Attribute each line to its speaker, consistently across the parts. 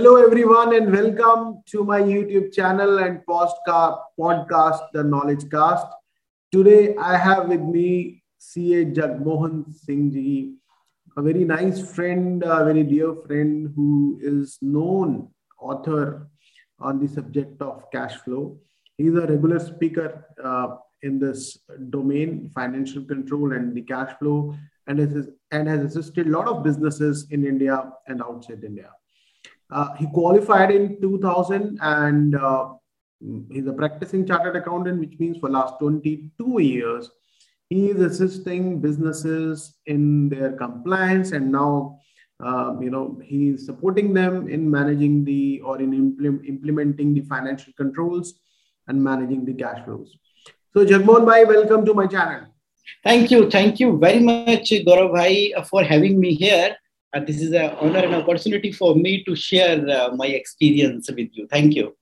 Speaker 1: Hello, everyone, and welcome to my YouTube channel and podcast, The Knowledge Cast. Today, I have with me CA Jagmohan Singh ji, a very nice friend, a very dear friend who is known author on the subject of cash flow. He's a regular speaker uh, in this domain, financial control and the cash flow, and has, and has assisted a lot of businesses in India and outside India. Uh, he qualified in 2000 and uh, he's a practicing chartered accountant, which means for last 22 years, he is assisting businesses in their compliance and now um, you know he's supporting them in managing the or in implement, implementing the financial controls and managing the cash flows. So jagmohan bhai welcome to my channel.
Speaker 2: Thank you. Thank you very much gaurav bhai for having me here uh, this is an honor and opportunity for me to share uh, my experience with you. Thank you.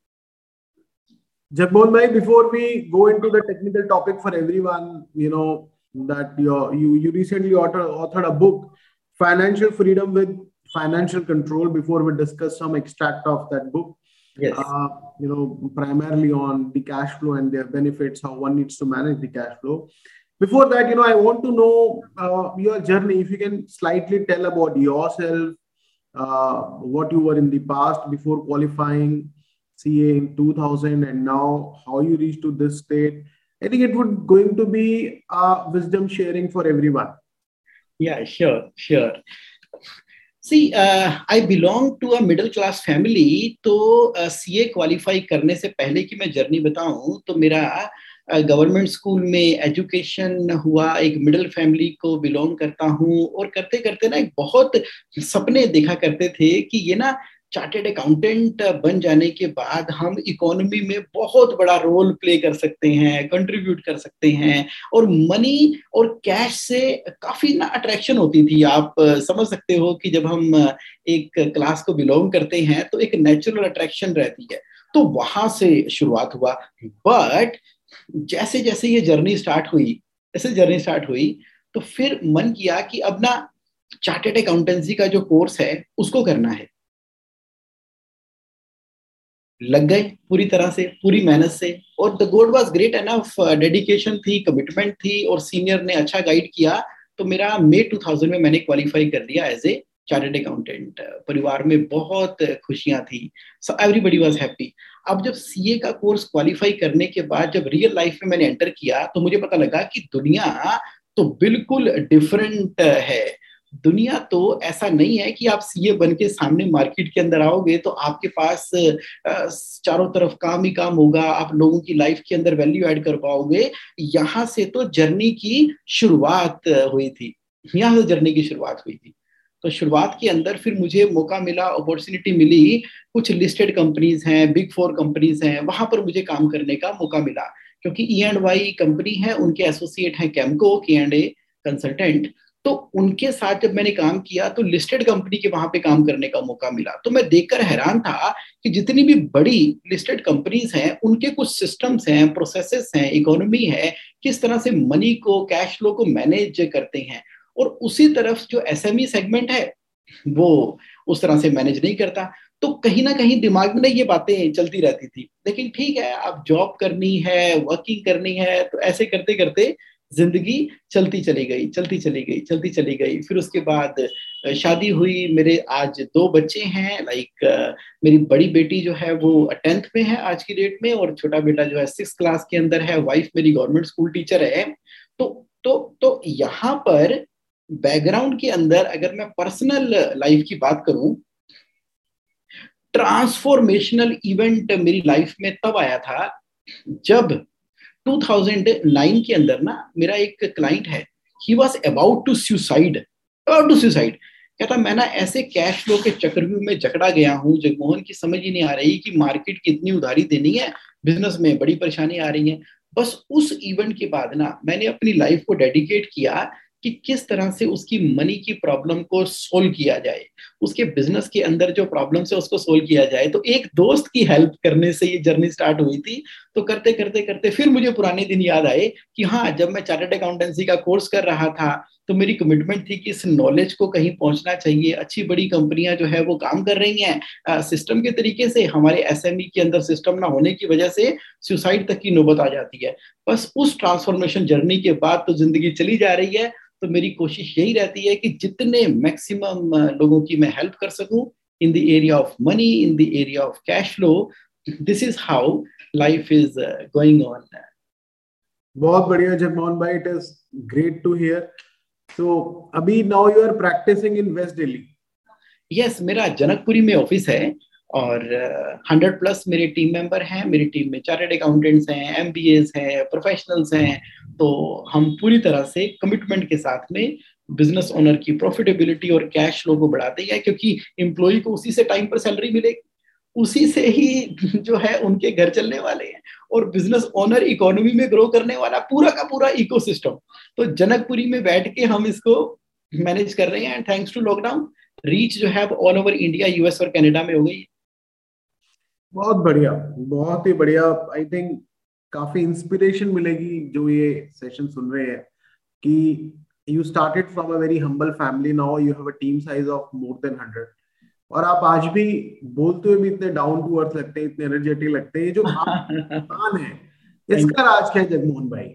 Speaker 1: Jagmohan Bhai, before we go into the technical topic for everyone, you know, that you you, you recently author, authored a book, Financial Freedom with Financial Control, before we discuss some extract of that book.
Speaker 2: Yes. Uh,
Speaker 1: you know, primarily on the cash flow and their benefits, how one needs to manage the cash flow before that you know i want to know uh, your journey if you can slightly tell about yourself uh, what you were in the past before qualifying ca in 2000 and now how you reached to this state i think it would going to be a wisdom sharing for everyone
Speaker 2: yeah sure sure see I belong to a middle class family तो सी ए qualify करने से पहले की मैं journey बताऊं तो मेरा government school में एजुकेशन हुआ, एक मिडिल फैमिली को बिलोंग करता हूँ और करते करते ना एक बहुत सपने देखा करते थे कि ये ना चार्टेड अकाउंटेंट बन जाने के बाद हम इकोनॉमी में बहुत बड़ा रोल प्ले कर सकते हैं कंट्रीब्यूट कर सकते हैं और मनी और कैश से काफ़ी ना अट्रैक्शन होती थी। आप समझ सकते हो कि जब हम एक क्लास को बिलोंग करते हैं तो एक नेचुरल अट्रैक्शन रहती है। तो वहाँ से शुरुआत हुआ। बट जैसे जैसे ये जर्नी स्टार्ट हुई, ऐसे जर्नी स्टार्ट हुई तो फिर मन किया कि अब ना चार्टेड अकाउंटेंसी का जो कोर्स है, उसको करना है। लग गए पूरी तरह से, पूरी मेहनत से। और the god was great enough dedication थी कमिटमेंट थी, और सीनियर ने अच्छा गाइड किया तो मेरा मे 2000 में मैंने क्वालिफाई कर लिया एज ए चार्टेड अकाउंटेंट परिवार में बहुत खुशियाँ थी। सो एवरीबडी वॉज़ हैप्पी अब जब सीए का कोर्स क्वालिफाई करने के बाद जब रियल लाइफ में मैंने एंटर किया तो मुझे पता लगा कि दुनिया तो बिल्कुल डिफरेंट है। दुनिया तो ऐसा नहीं है कि आप सीए बन के सामने मार्केट के अंदर आओगे तो आपके पास चारों तरफ़ काम ही काम होगा, आप लोगों की लाइफ के अंदर वैल्यू ऐड कर पाओगे। यहाँ से तो जर्नी की शुरुआत हुई थी। यहाँ से जर्नी की शुरुआत हुई थी। तो शुरुआत के अंदर फिर मुझे मौका मिला अपॉर्चुनिटी मिली। कुछ लिस्टेड कंपनीज़ हैं बिग फोर कंपनीज़ हैं, वहाँ पर मुझे काम करने का मौका मिला। क्योंकि ई एंड वाई कंपनी है, उनके एसोसिएट हैं कैमको के एंड ए कंसल्टेंट तो उनके साथ जब मैंने काम किया तो लिस्टेड कंपनी के वहाँ पे काम करने का मौका मिला। तो मैं देखकर हैरान था कि जितनी भी बड़ी लिस्टेड कंपनीज़ हैं, उनके कुछ सिस्टम्स हैं प्रोसेसेस हैं इकोनॉमी है, किस तरह से मनी को कैश फ्लो को मैनेज करते हैं। और उसी तरफ़ जो एसएमई सेगमेंट है, वो उस तरह से मैनेज नहीं करता। तो कहीं ना कहीं दिमाग में ये बातें चलती रहती थी। लेकिन ठीक है, अब जॉब करनी है वर्किंग करनी है तो ऐसे करते करते ज़िंदगी चलती चली गई, चलती चली गई, चलती चली गई। फिर उसके बाद शादी हुई, मेरे आज दो बच्चे हैं लाइक मेरी बड़ी बेटी जो है वो टेंथ में है आज की डेट में और छोटा बेटा जो है सिक्स क्लास के अंदर है वाइफ मेरी गवर्नमेंट स्कूल टीचर है। तो तो तो यहाँ पर बैकग्राउंड के अंदर अगर मैं पर्सनल लाइफ की बात करूँ ट्रांसफॉर्मेशनल इवेंट मेरी लाइफ में तब आया था जब 2009 के अंदर ना मेरा एक क्लाइंट है he was about to suicide about to suicide कहता, मैं ना ऐसे कैश फ्लो के चक्रव्यूह में जकड़ा गया हूँ, जगमोहन की समझ ही नहीं आ रही कि मार्केट कितनी उधारी देनी है बिज़नेस में बड़ी परेशानी आ रही है. बस उस इवेंट के बाद ना मैंने अपनी लाइफ को डेडिकेट किया कि किस तरह से उसकी मनी की प्रॉब्लम को सोल्व किया जाए। उसके बिज़नेस के अंदर जो प्रॉब्लम है उसको सोल्व किया जाए। तो एक दोस्त की हेल्प करने से ये जर्नी स्टार्ट हुई थी। तो करते करते करते फिर मुझे पुराने दिन याद आए कि हाँ जब मैं चार्टर्ड अकाउंटेंसी का कोर्स कर रहा था तो मेरी कमिटमेंट थी कि इस नॉलेज को कहीं पहुँचना चाहिए। अच्छी बड़ी कंपनियाँ जो है, वो काम कर रही हैं। सिस्टम के तरीके से हमारे एस e के अंदर सिस्टम ना होने की वजह से सुसाइड तक की नौबत आ जाती है। बस उस ट्रांसफॉर्मेशन जर्नी के बाद तो ज़िंदगी चली जा रही है। तो मेरी कोशिश यही रहती है कि जितने मैक्सिमम लोगों की मैं हेल्प कर सकूँ in the area of money in the area of cash flow this is how life is going on
Speaker 1: बहुत बढ़िया जगमोहन भाई it is great to hear so अभी now you are practising in west Delhi
Speaker 2: yes मेरा जनकपुरी में office है और hundred uh, plus मेरे team member हैं। मेरी टीम में चार्टर्ड अकाउंटेंट्स हैं एम हैं प्रोफेशनल्स हैं। तो हम पूरी तरह से कमिटमेंट के साथ में बिज़नेस ओनर की प्रॉफिटेबिलिटी और कैश फ्लो को बढ़ाते हैं क्योंकि एम्प्लॉय को उसी से टाइम पर सैलरी मिलेगी। उसी से ही जो है उनके घर चलने वाले हैं और बिज़नेस ओनर इकोनॉमी में ग्रो करने वाला पूरा का पूरा इकोसिस्टम तो जनकपुरी में बैठ के हम इसको मैनेज कर रहे हैं and thanks to lockdown reach जो है ऑल ओवर इंडिया यूएस और कनाडा में हो गई
Speaker 1: बहुत बढ़िया, बहुत ही बढ़िया। आई थिंक काफ़ी इंस्पिरेशन मिलेगी जो ये सेशन सुन रहे हैं कि you started from a very humble family now you have a team size of more than hundred और आप आज भी बोलते हुए भी इतने डाउन टू अर्थ लगते हैं इतने एनर्जेटिक लगते हैं जो काम है इसका राज क्या है जगमोहन भाई?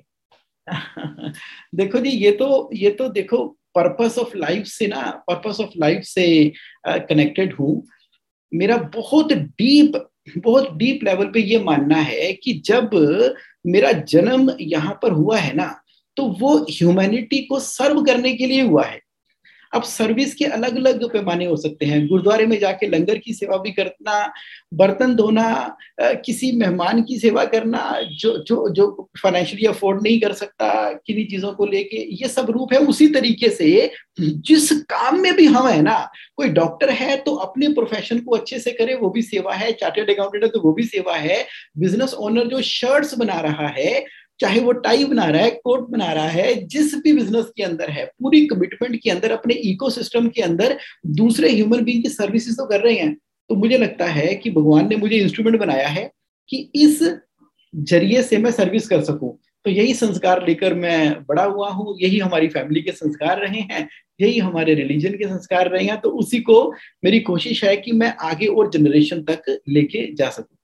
Speaker 2: देखो जी ये तो ये तो देखो पर्पस ऑफ़ लाइफ से ना पर्पस ऑफ़ लाइफ से कनेक्टेड हूँ। मेरा बहुत डीप बहुत डीप लेवल पे ये मानना है कि जब मेरा जन्म यहाँ पर हुआ है ना तो वो ह्यूमैनिटी को सर्व करने के लिए हुआ है। अब सर्विस के अलग अलग पैमाने हो सकते हैं। गुरुद्वारे में जाके लंगर की सेवा भी करना, बर्तन धोना किसी मेहमान की सेवा करना, जो जो जो फाइनेंशियली अफोर्ड नहीं कर सकता किन्हीं चीज़ों को लेके, ये सब रूप है उसी तरीके से जिस काम में भी हम है ना, कोई डॉक्टर है तो अपने प्रोफेशन को अच्छे से करे, वो भी सेवा है चार्टेड अकाउंटेंट है तो वो भी सेवा है। बिज़नेस ओनर जो शर्ट्स बना रहा है चाहे वो टाई बना रहा है कोट बना रहा है, जिस भी बिज़नेस के अंदर है, पूरी कमिटमेंट के अंदर, अपने इकोसिस्टम के अंदर दूसरे ह्यूमन बींग की सर्विसेज़ तो कर रहे हैं। तो मुझे लगता है कि भगवान ने मुझे इंस्ट्रूमेंट बनाया है कि इस ज़रिए से मैं सर्विस कर सकूँ। तो यही संस्कार लेकर मैं बड़ा हुआ हूँ, यही हमारी फैमिली के संस्कार रहे हैं, यही हमारे रिलीजन के संस्कार रहे हैं तो उसी को मेरी कोशिश है कि मैं आगे और जनरेशन तक लेके जा सकूँ।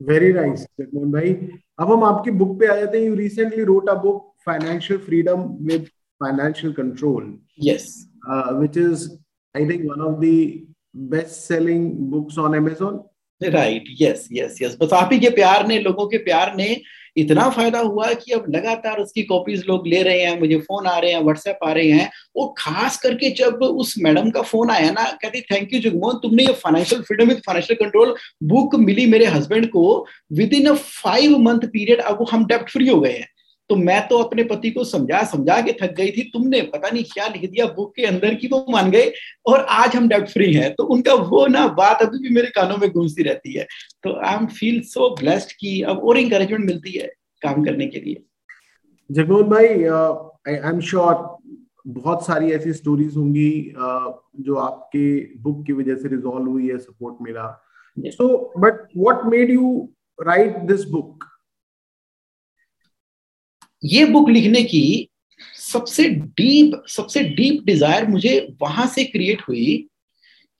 Speaker 1: वेरी नाइस जगमोहन भाई। अब हम आपकी बुक पे आ जाते हैं। You recently wrote a book financial freedom with financial control
Speaker 2: yes
Speaker 1: which is I think one of the best selling books on Amazon.
Speaker 2: Right yes yes yes बस आप ही के प्यार ने लोगों के प्यार ने इतना फ़ायदा हुआ कि अब लगातार उसकी कॉपीज लोग ले रहे हैं मुझे फ़ोन आ रहे हैं व्हाट्सएप आ रहे हैं। वो खास करके जब उस मैडम का फ़ोन आया ना कहती थैंक यू जुगमोहन तुमने ये financial freedom with financial control book मिली मेरे हस्बैंड को within a five month period अब हम डेप्ट फ्री हो गए हैं। तो मैं तो अपने पति को समझा समझा के थक गई थी। तुमने पता नहीं क्या लिख दिया बुक के अंदर की वो मान गए। और आज हम डेप्ट फ्री हैं तो उनका वो ना बात अभी भी मेरे कानों में गूंजती रहती है। तो I am feel so blessed कि अब और इंकरेजमेंट मिलती है काम करने के लिए।
Speaker 1: जगमोहन भाई आई एम श्योर बहुत सारी ऐसी स्टोरीज होंगी uh, जो आपके बुक की वजह से रिजॉल्व हुई है सपोर्ट मेरा so but what made you write this book
Speaker 2: ये बुक लिखने की सबसे डीप सबसे डीप डिज़ायर मुझे वहाँ से क्रिएट हुई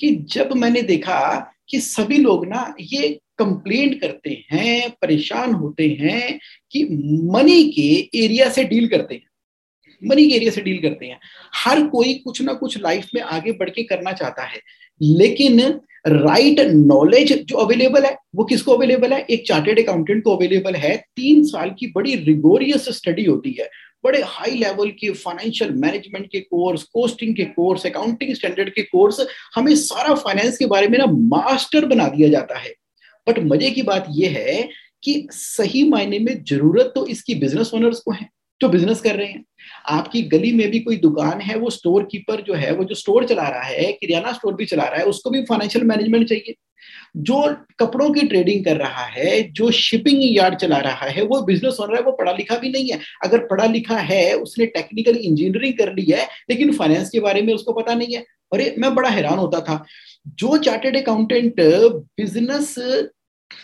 Speaker 2: कि जब मैंने देखा कि सभी लोग ना ये कंप्लेंट करते हैं, परेशान होते हैं कि मनी के एरिया से डील करते हैं। मनी के एरिया से डील करते हैं। हर कोई कुछ ना कुछ लाइफ में आगे बढ़ के करना चाहता है। लेकिन राइट right नॉलेज जो अवेलेबल है, वो किसको अवेलेबल है? एक चार्टेड अकाउंटेंट को अवेलेबल है। तीन साल की बड़ी रिगोरियस स्टडी होती है। बड़े हाई लेवल के फाइनेंशियल मैनेजमेंट के कोर्स कोस्टिंग के कोर्स अकाउंटिंग स्टैंडर्ड के कोर्स हमें सारा फाइनेंस के बारे में ना मास्टर बना दिया जाता है। बट मज़े की बात यह है कि सही मायने में ज़रूरत तो इसकी बिज़नेस ओनर्स को है। जो बिज़नेस कर रहे हैं। आपकी गली में भी कोई दुकान है, वो स्टोर कीपर जो है, वो जो स्टोर चला रहा है, किराना स्टोर भी चला रहा है, उसको भी फाइनेंशियल मैनेजमेंट चाहिए। जो कपड़ों की ट्रेडिंग कर रहा है, जो शिपिंग यार्ड चला रहा है, वो बिज़नेस ओनर है, वो पढ़ा लिखा भी नहीं है। अगर पढ़ा लिखा है, उसने टेक्निकल इंजीनियरिंग कर ली है, लेकिन फाइनेंस के बारे में उसको पता नहीं है। अरे, मैं बड़ा हैरान होता था। जो चार्टेड अकाउंटेंट बिज़नेस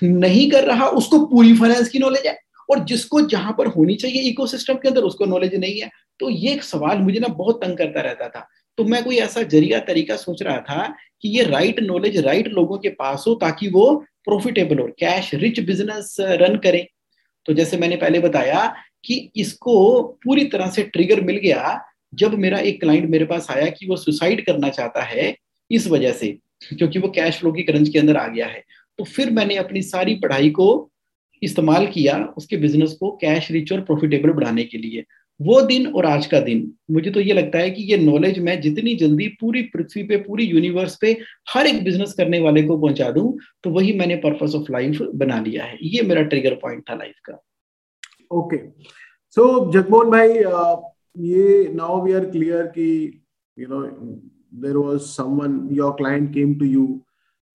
Speaker 2: नहीं कर रहा, उसको पूरी फाइनेंस की नॉलेज है। और जिसको जहाँ पर होनी चाहिए इकोसिस्टम के अंदर, उसको नॉलेज नहीं है। तो ये एक सवाल मुझे ना बहुत तंग करता रहता था। तो मैं कोई ऐसा ज़रिया तरीका सोच रहा था कि ये राइट नॉलेज राइट लोगों के पास हो ताकि वो प्रॉफिटेबल हो कैश रिच बिज़नेस रन करें। तो जैसे मैंने पहले बताया कि इसको पूरी तरह से ट्रिगर मिल गया जब मेरा एक क्लाइंट मेरे पास आया कि वो सुसाइड करना चाहता है इस वजह से, क्योंकि वो कैश फ्लो की क्रंच के अंदर आ गया है। तो फिर मैंने अपनी सारी पढ़ाई को इस्तेमाल किया उसके बिज़नेस को कैश रिच और प्रॉफिटेबल बढ़ाने के लिए। वो दिन और आज का दिन। मुझे तो ये लगता है कि ये नॉलेज मैं जितनी जल्दी पूरी पृथ्वी पे, पूरी यूनिवर्स पे हर एक बिज़नेस करने वाले को पहुँचा दूँ तो वही मैंने पर्पस ऑफ़ लाइफ बना लिया है। ये मेरा ट्रिगर पॉइंट था लाइफ का।
Speaker 1: ओके सो जगमोहन भाई ये नाउ वी आर क्लियर कि you know there was someone your client came to you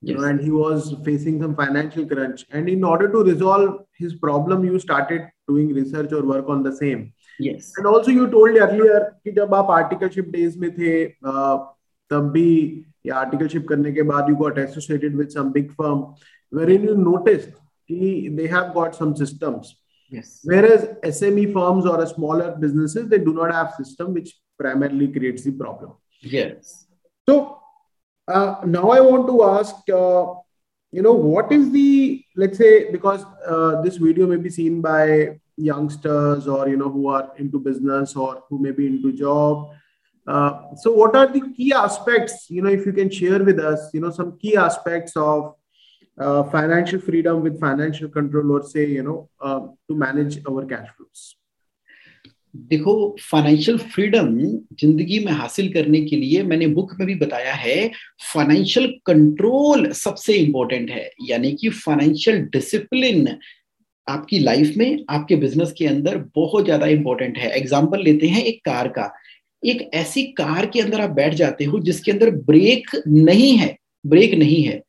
Speaker 1: you yes. know, and he was facing some financial crunch and in order to resolve his problem you started doing research or work on the same
Speaker 2: yes
Speaker 1: and also you told earlier कि जब आप articleship days में थे तब भी या articleship करने के बाद you got associated with some big firm wherein you noticed कि they have got some systems
Speaker 2: yes
Speaker 1: whereas SME firms or a smaller businesses they do not have system which primarily creates the problem
Speaker 2: yes
Speaker 1: so uh, now I want to ask uh, you know what is the let's say because uh, this video may be seen by youngsters or you know who are into business or who may be into job. Uh, so what are the key aspects you know if you can share with us you know some key aspects of uh, financial freedom with financial control or say you know uh, to manage our cash flows
Speaker 2: देखो financial freedom ज़िंदगी में हासिल करने के लिए मैंने book में भी बताया है फाइनेंशियल कंट्रोल सबसे इंपॉर्टेंट है। यानी कि फाइनेंशियल डिसिप्लिन आपकी लाइफ में, आपके बिज़नेस के अंदर बहुत ज़्यादा इंपॉर्टेंट है। एग्ज़ाम्पल लेते हैं एक कार का। एक ऐसी कार के अंदर आप बैठ जाते हो जिसके अंदर ब्रेक नहीं है ब्रेक नहीं है।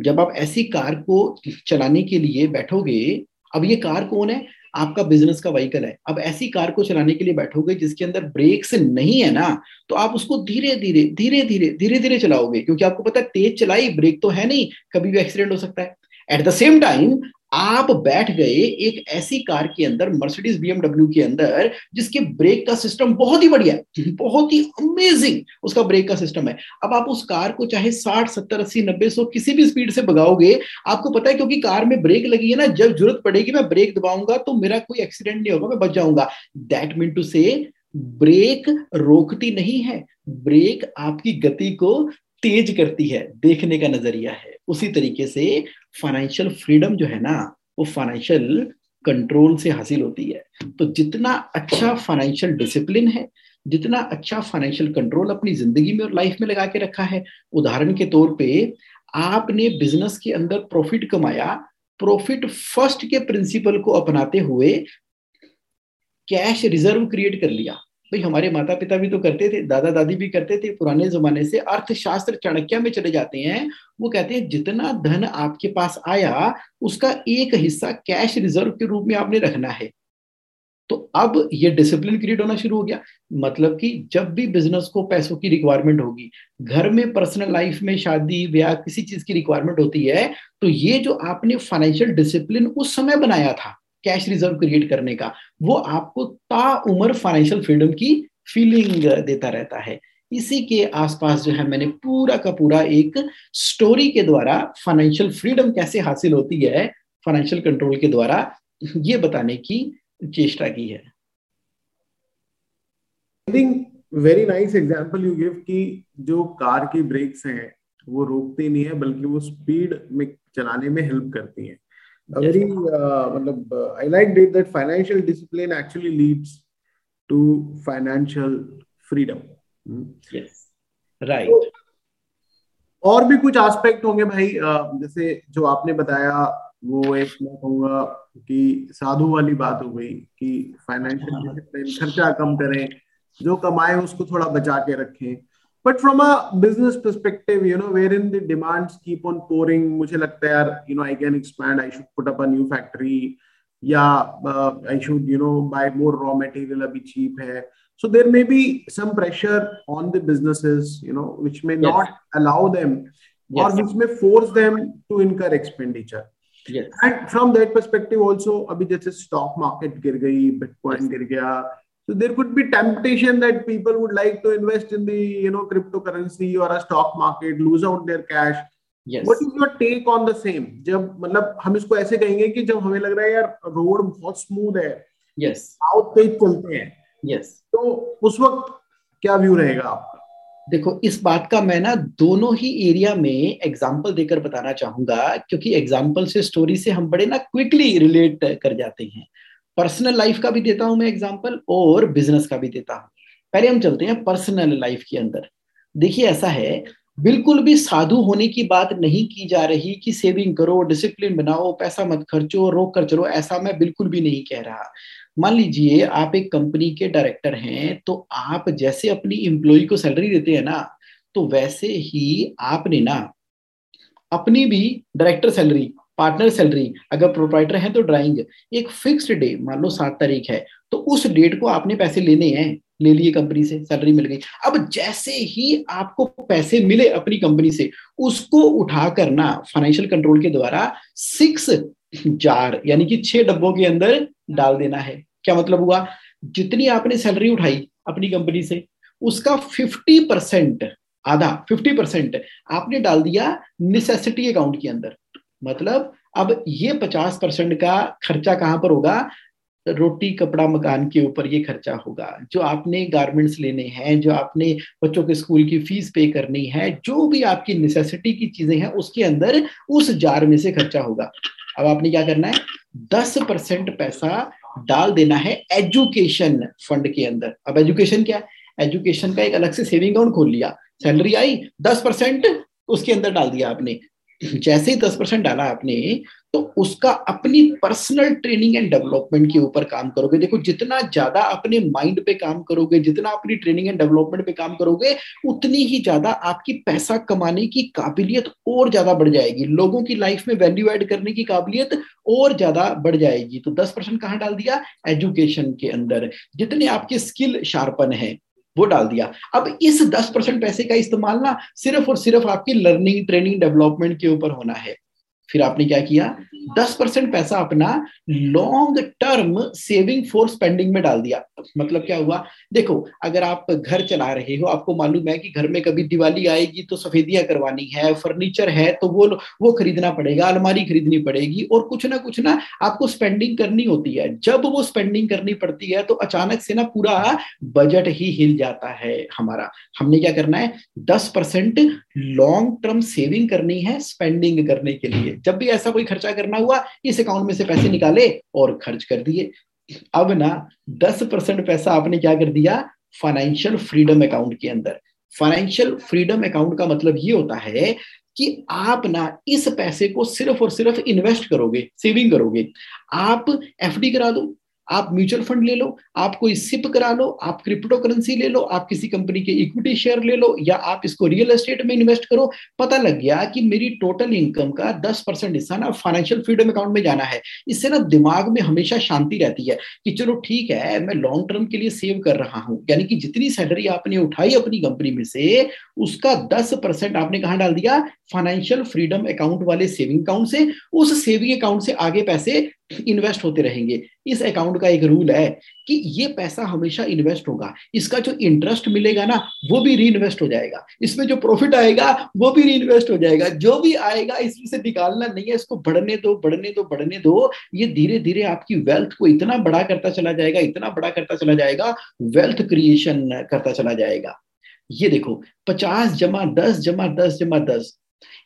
Speaker 2: जब आप ऐसी कार को चलाने के लिए बैठोगे, अब ये कार कौन है? आपका बिज़नेस का व्हीकल है। अब ऐसी कार को चलाने के लिए बैठोगे जिसके अंदर ब्रेक्स नहीं है ना तो आप उसको धीरे धीरे धीरे धीरे धीरे धीरे चलाओगे। क्योंकि आपको पता है, तेज चलाई ब्रेक तो है नहीं, कभी भी एक्सीडेंट हो सकता है। एट द सेम टाइम आप बैठ गए एक ऐसी कार के अंदर मर्सिडीज बीएमडब्ल्यू के अंदर, जिसके ब्रेक का सिस्टम बहुत ही बढ़िया बहुत ही अमेजिंग उसका ब्रेक का सिस्टम है। अब आप उस कार को चाहे साठ, सत्तर, अस्सी, नब्बे, सौ किसी भी स्पीड से भगाओगे, आपको पता है क्योंकि कार में ब्रेक लगी है ना, जब ज़रूरत पड़ेगी मैं ब्रेक दबाऊँगा तो मेरा कोई एक्सीडेंट नहीं होगा, मैं बच जाऊँगा। दैट मीन टू से ब्रेक रोकती नहीं है ब्रेक आपकी गति को तेज करती है, देखने का नज़रिया है। उसी तरीके से फाइनेंशियल फ्रीडम जो है ना, वो फाइनेंशियल कंट्रोल से हासिल होती है। तो जितना अच्छा फाइनेंशियल डिसिप्लिन है, जितना अच्छा फाइनेंशियल कंट्रोल अपनी ज़िंदगी में और लाइफ में लगा के रखा है, उदाहरण के तौर पे आपने बिज़नेस के अंदर प्रॉफिट कमाया प्रॉफिट फ़र्स्ट के प्रिंसिपल को अपनाते हुए कैश रिज़र्व क्रिएट कर लिया। भाई, हमारे माता पिता भी तो करते थे दादा दादी भी करते थे, पुराने जमाने से अर्थशास्त्र चाणक्य में चले जाते हैं। वो कहते हैं, जितना धन आपके पास आया, उसका एक हिस्सा कैश रिज़र्व के रूप में आपने रखना है। तो अब ये डिसिप्लिन क्रिएट होना शुरू हो गया। मतलब कि जब भी बिज़नेस को पैसों की रिक्वायरमेंट होगी, घर में पर्सनल लाइफ में शादी, ब्याह, किसी चीज़ की रिक्वायरमेंट होती है तो ये जो आपने फाइनेंशियल डिसिप्लिन उस समय बनाया था कैश रिज़र्व क्रिएट करने का, वो आपको ता उम्र फाइनेंशियल फ्रीडम की फीलिंग देता रहता है। इसी के आसपास जो है मैंने पूरा का पूरा एक स्टोरी के द्वारा फाइनेंशियल फ्रीडम कैसे हासिल होती है फाइनेंशियल कंट्रोल के द्वारा ये बताने की चेष्टा की है।
Speaker 1: Very nice example you give कि जो कार की ब्रेक्स हैं, वो रोकती नहीं है, बल्कि वो स्पीड में चलाने में हेल्प करती हैं। Very uh, uh, I like it that financial discipline actually leads to financial freedom.
Speaker 2: Yes, right. So,
Speaker 1: और भी कुछ एस्पेक्ट होंगे भाई जैसे जो आपने बताया वो एक मैं कहूँगा कि साधु वाली बात हो गई कि फाइनेंशियल डिसिप्लिन खर्चा कम करें जो कमाए उसको थोड़ा बचा के रखें but from a business perspective you know wherein the demands keep on pouring मुझे लगता है यार you know I can expand I should put up a new factory या I should you know buy more raw material अभी cheap है। So there may be some pressure on the business you know which may not allow them और which may force them to incur expenditure and from that perspective also अभी जैसे stock market गिर गई bitcoin गिर गया So there could be temptation that people would like to invest in the you know cryptocurrency or a stock market, lose out their cash. Yes. What is your take on the same? जब मतलब हम इसको ऐसे कहेंगे कि जब हमें लग रहा है यार रोड बहुत स्मूथ है
Speaker 2: yes.
Speaker 1: साउथ तेज चलते हैं
Speaker 2: yes.
Speaker 1: तो उस वक्त क्या व्यू रहेगा आपका
Speaker 2: देखो इस बात का मैं ना दोनों ही एरिया में एग्ज़ाम्पल देकर बताना चाहूँगा क्योंकि एग्ज़ाम्पल से स्टोरी से हम बड़े ना क्विकली रिलेट कर जाते हैं पर्सनल लाइफ का भी देता हूँ मैं एग्ज़ाम्पल और बिज़नेस का भी देता हूँ। पहले हम चलते हैं पर्सनल लाइफ के अंदर। देखिए ऐसा है, बिल्कुल भी साधु होने की बात नहीं की जा रही कि सेविंग करो डिसिप्लिन बनाओ, पैसा मत खर्चो, रोक कर चलो, ऐसा मैं बिल्कुल भी नहीं कह रहा। मान लीजिए आप एक कंपनी के डायरेक्टर हैं तो आप जैसे अपनी एम्प्लॉय को सैलरी देते हैं ना तो वैसे ही आपने ना अपनी भी डायरेक्टर सैलरी पार्टनर सैलरी, अगर प्रोप्राइटर है तो ड्राइंग एक फिक्स्ड डे मान लो सात तारीख है तो उस डेट को आपने पैसे लेने हैं, ले लिए कंपनी से सैलरी मिल गई। अब जैसे ही आपको पैसे मिले अपनी कंपनी से, उसको उठा करना फाइनेंशियल कंट्रोल के द्वारा सिक्स जार यानी कि छह डब्बों के अंदर डाल देना है। क्या मतलब हुआ? जितनी आपने सैलरी उठाई अपनी कंपनी से, उसका फिफ्टी परसेंट आधा फिफ्टी परसेंट आपने डाल दिया निसेसिटी अकाउंट के अंदर। मतलब अब ये पचास परसेंट का खर्चा कहाँ पर होगा? रोटी, कपड़ा, मकान के ऊपर ये खर्चा होगा। जो आपने गारमेंट्स लेने हैं, जो आपने बच्चों के स्कूल की फ़ीस पे करनी है, जो भी आपकी नेसेसिटी की चीज़ें हैं, उसके अंदर उस जार में से खर्चा होगा। अब आपने क्या करना है? दस परसेंट पैसा डाल देना है एजुकेशन फंड के अंदर। अब एजुकेशन क्या है? एजुकेशन का एक अलग से सेविंग अकाउंट खोल लिया। सैलरी आई, दस परसेंट उसके अंदर डाल दिया आपने। जैसे ही दस परसेंट डाला आपने तो उसका अपनी पर्सनल ट्रेनिंग एंड डेवलपमेंट के ऊपर काम करोगे। देखो, जितना ज़्यादा अपने माइंड पे काम करोगे, जितना अपनी ट्रेनिंग एंड डेवलपमेंट पे काम करोगे, उतनी ही ज़्यादा आपकी पैसा कमाने की काबिलियत और ज़्यादा बढ़ जाएगी। लोगों की लाइफ में वैल्यू एड करने की काबिलियत और ज़्यादा बढ़ जाएगी। तो दस परसेंट कहाँ डाल दिया? एजुकेशन के अंदर। जितने आपके स्किल शार्पन है वो डाल दिया। अब इस दस परसेंट पैसे का इस्तेमाल ना सिर्फ़ और सिर्फ़ आपकी लर्निंग ट्रेनिंग डेवलपमेंट के ऊपर होना है। फिर आपने क्या किया? दस परसेंट पैसा अपना long term saving for spending में डाल दिया। मतलब क्या हुआ? देखो, अगर आप घर चला रहे हो, आपको मालूम है कि घर में कभी दिवाली आएगी तो सफेदियाँ करवानी है फर्नीचर है तो वो वो खरीदना पड़ेगा, अलमारी खरीदनी पड़ेगी और कुछ ना कुछ ना आपको स्पेंडिंग करनी होती है। जब वो स्पेंडिंग करनी पड़ती है तो अचानक से ना पूरा बजट ही हिल जाता है हमारा। हमने क्या करना है? दस परसेंट लॉन्ग टर्म सेविंग करनी है स्पेंडिंग करने के लिए। जब भी ऐसा कोई खर्चा करना हुआ, इस अकाउंट में से पैसे निकाले और खर्च कर दिए। अब ना, दस परसेंट पैसा आपने क्या कर दिया? फाइनेंशियल फ्रीडम अकाउंट के अंदर। फाइनेंशियल फ्रीडम अकाउंट का मतलब ये होता है कि आप ना इस पैसे को सिर्फ़ और सिर्फ़ इन्वेस्ट करोगे सेविंग करोगे। आप एफडी करा दो। आप म्यूचुअल फंड ले लो, आप कोई सिप करा लो, आप क्रिप्टो करेंसी ले लो, आप किसी कंपनी के इक्विटी शेयर ले लो, या आप इसको रियल एस्टेट में इन्वेस्ट करो, पता लग गया कि मेरी टोटल इनकम का दस परसेंट हिस्सा ना फाइनेंशियल फ्रीडम अकाउंट में जाना है। इससे ना दिमाग में हमेशा शांति रहती है कि चलो ठीक है, मैं लॉन्ग टर्म के लिए सेव कर रहा हूँ। यानी कि जितनी सैलरी आपने उठाई अपनी कंपनी में से, उसका दस आपने कहा डाल दिया? फाइनेंशियल फ्रीडम अकाउंट वाले सेविंग अकाउंट से। उस सेविंग अकाउंट से आगे पैसे इन्वेस्ट होते रहेंगे। इस अकाउंट का एक रूल है कि ये पैसा हमेशा इन्वेस्ट होगा। इसका जो इंटरेस्ट मिलेगा ना, वो भी री इन्वेस्ट हो जाएगा। इसमें जो प्रॉफिट आएगा, वो भी री इन्वेस्ट हो जाएगा। जो भी आएगा, इसमें से निकालना नहीं है। इसको बढ़ने दो बढ़ने दो बढ़ने दो। ये धीरे धीरे आपकी वेल्थ को इतना बड़ा करता चला जाएगा, इतना बड़ा करता चला जाएगा वेल्थ क्रिएशन करता चला जाएगा। ये देखो, पचास जमा दस जमा दस जमा दस,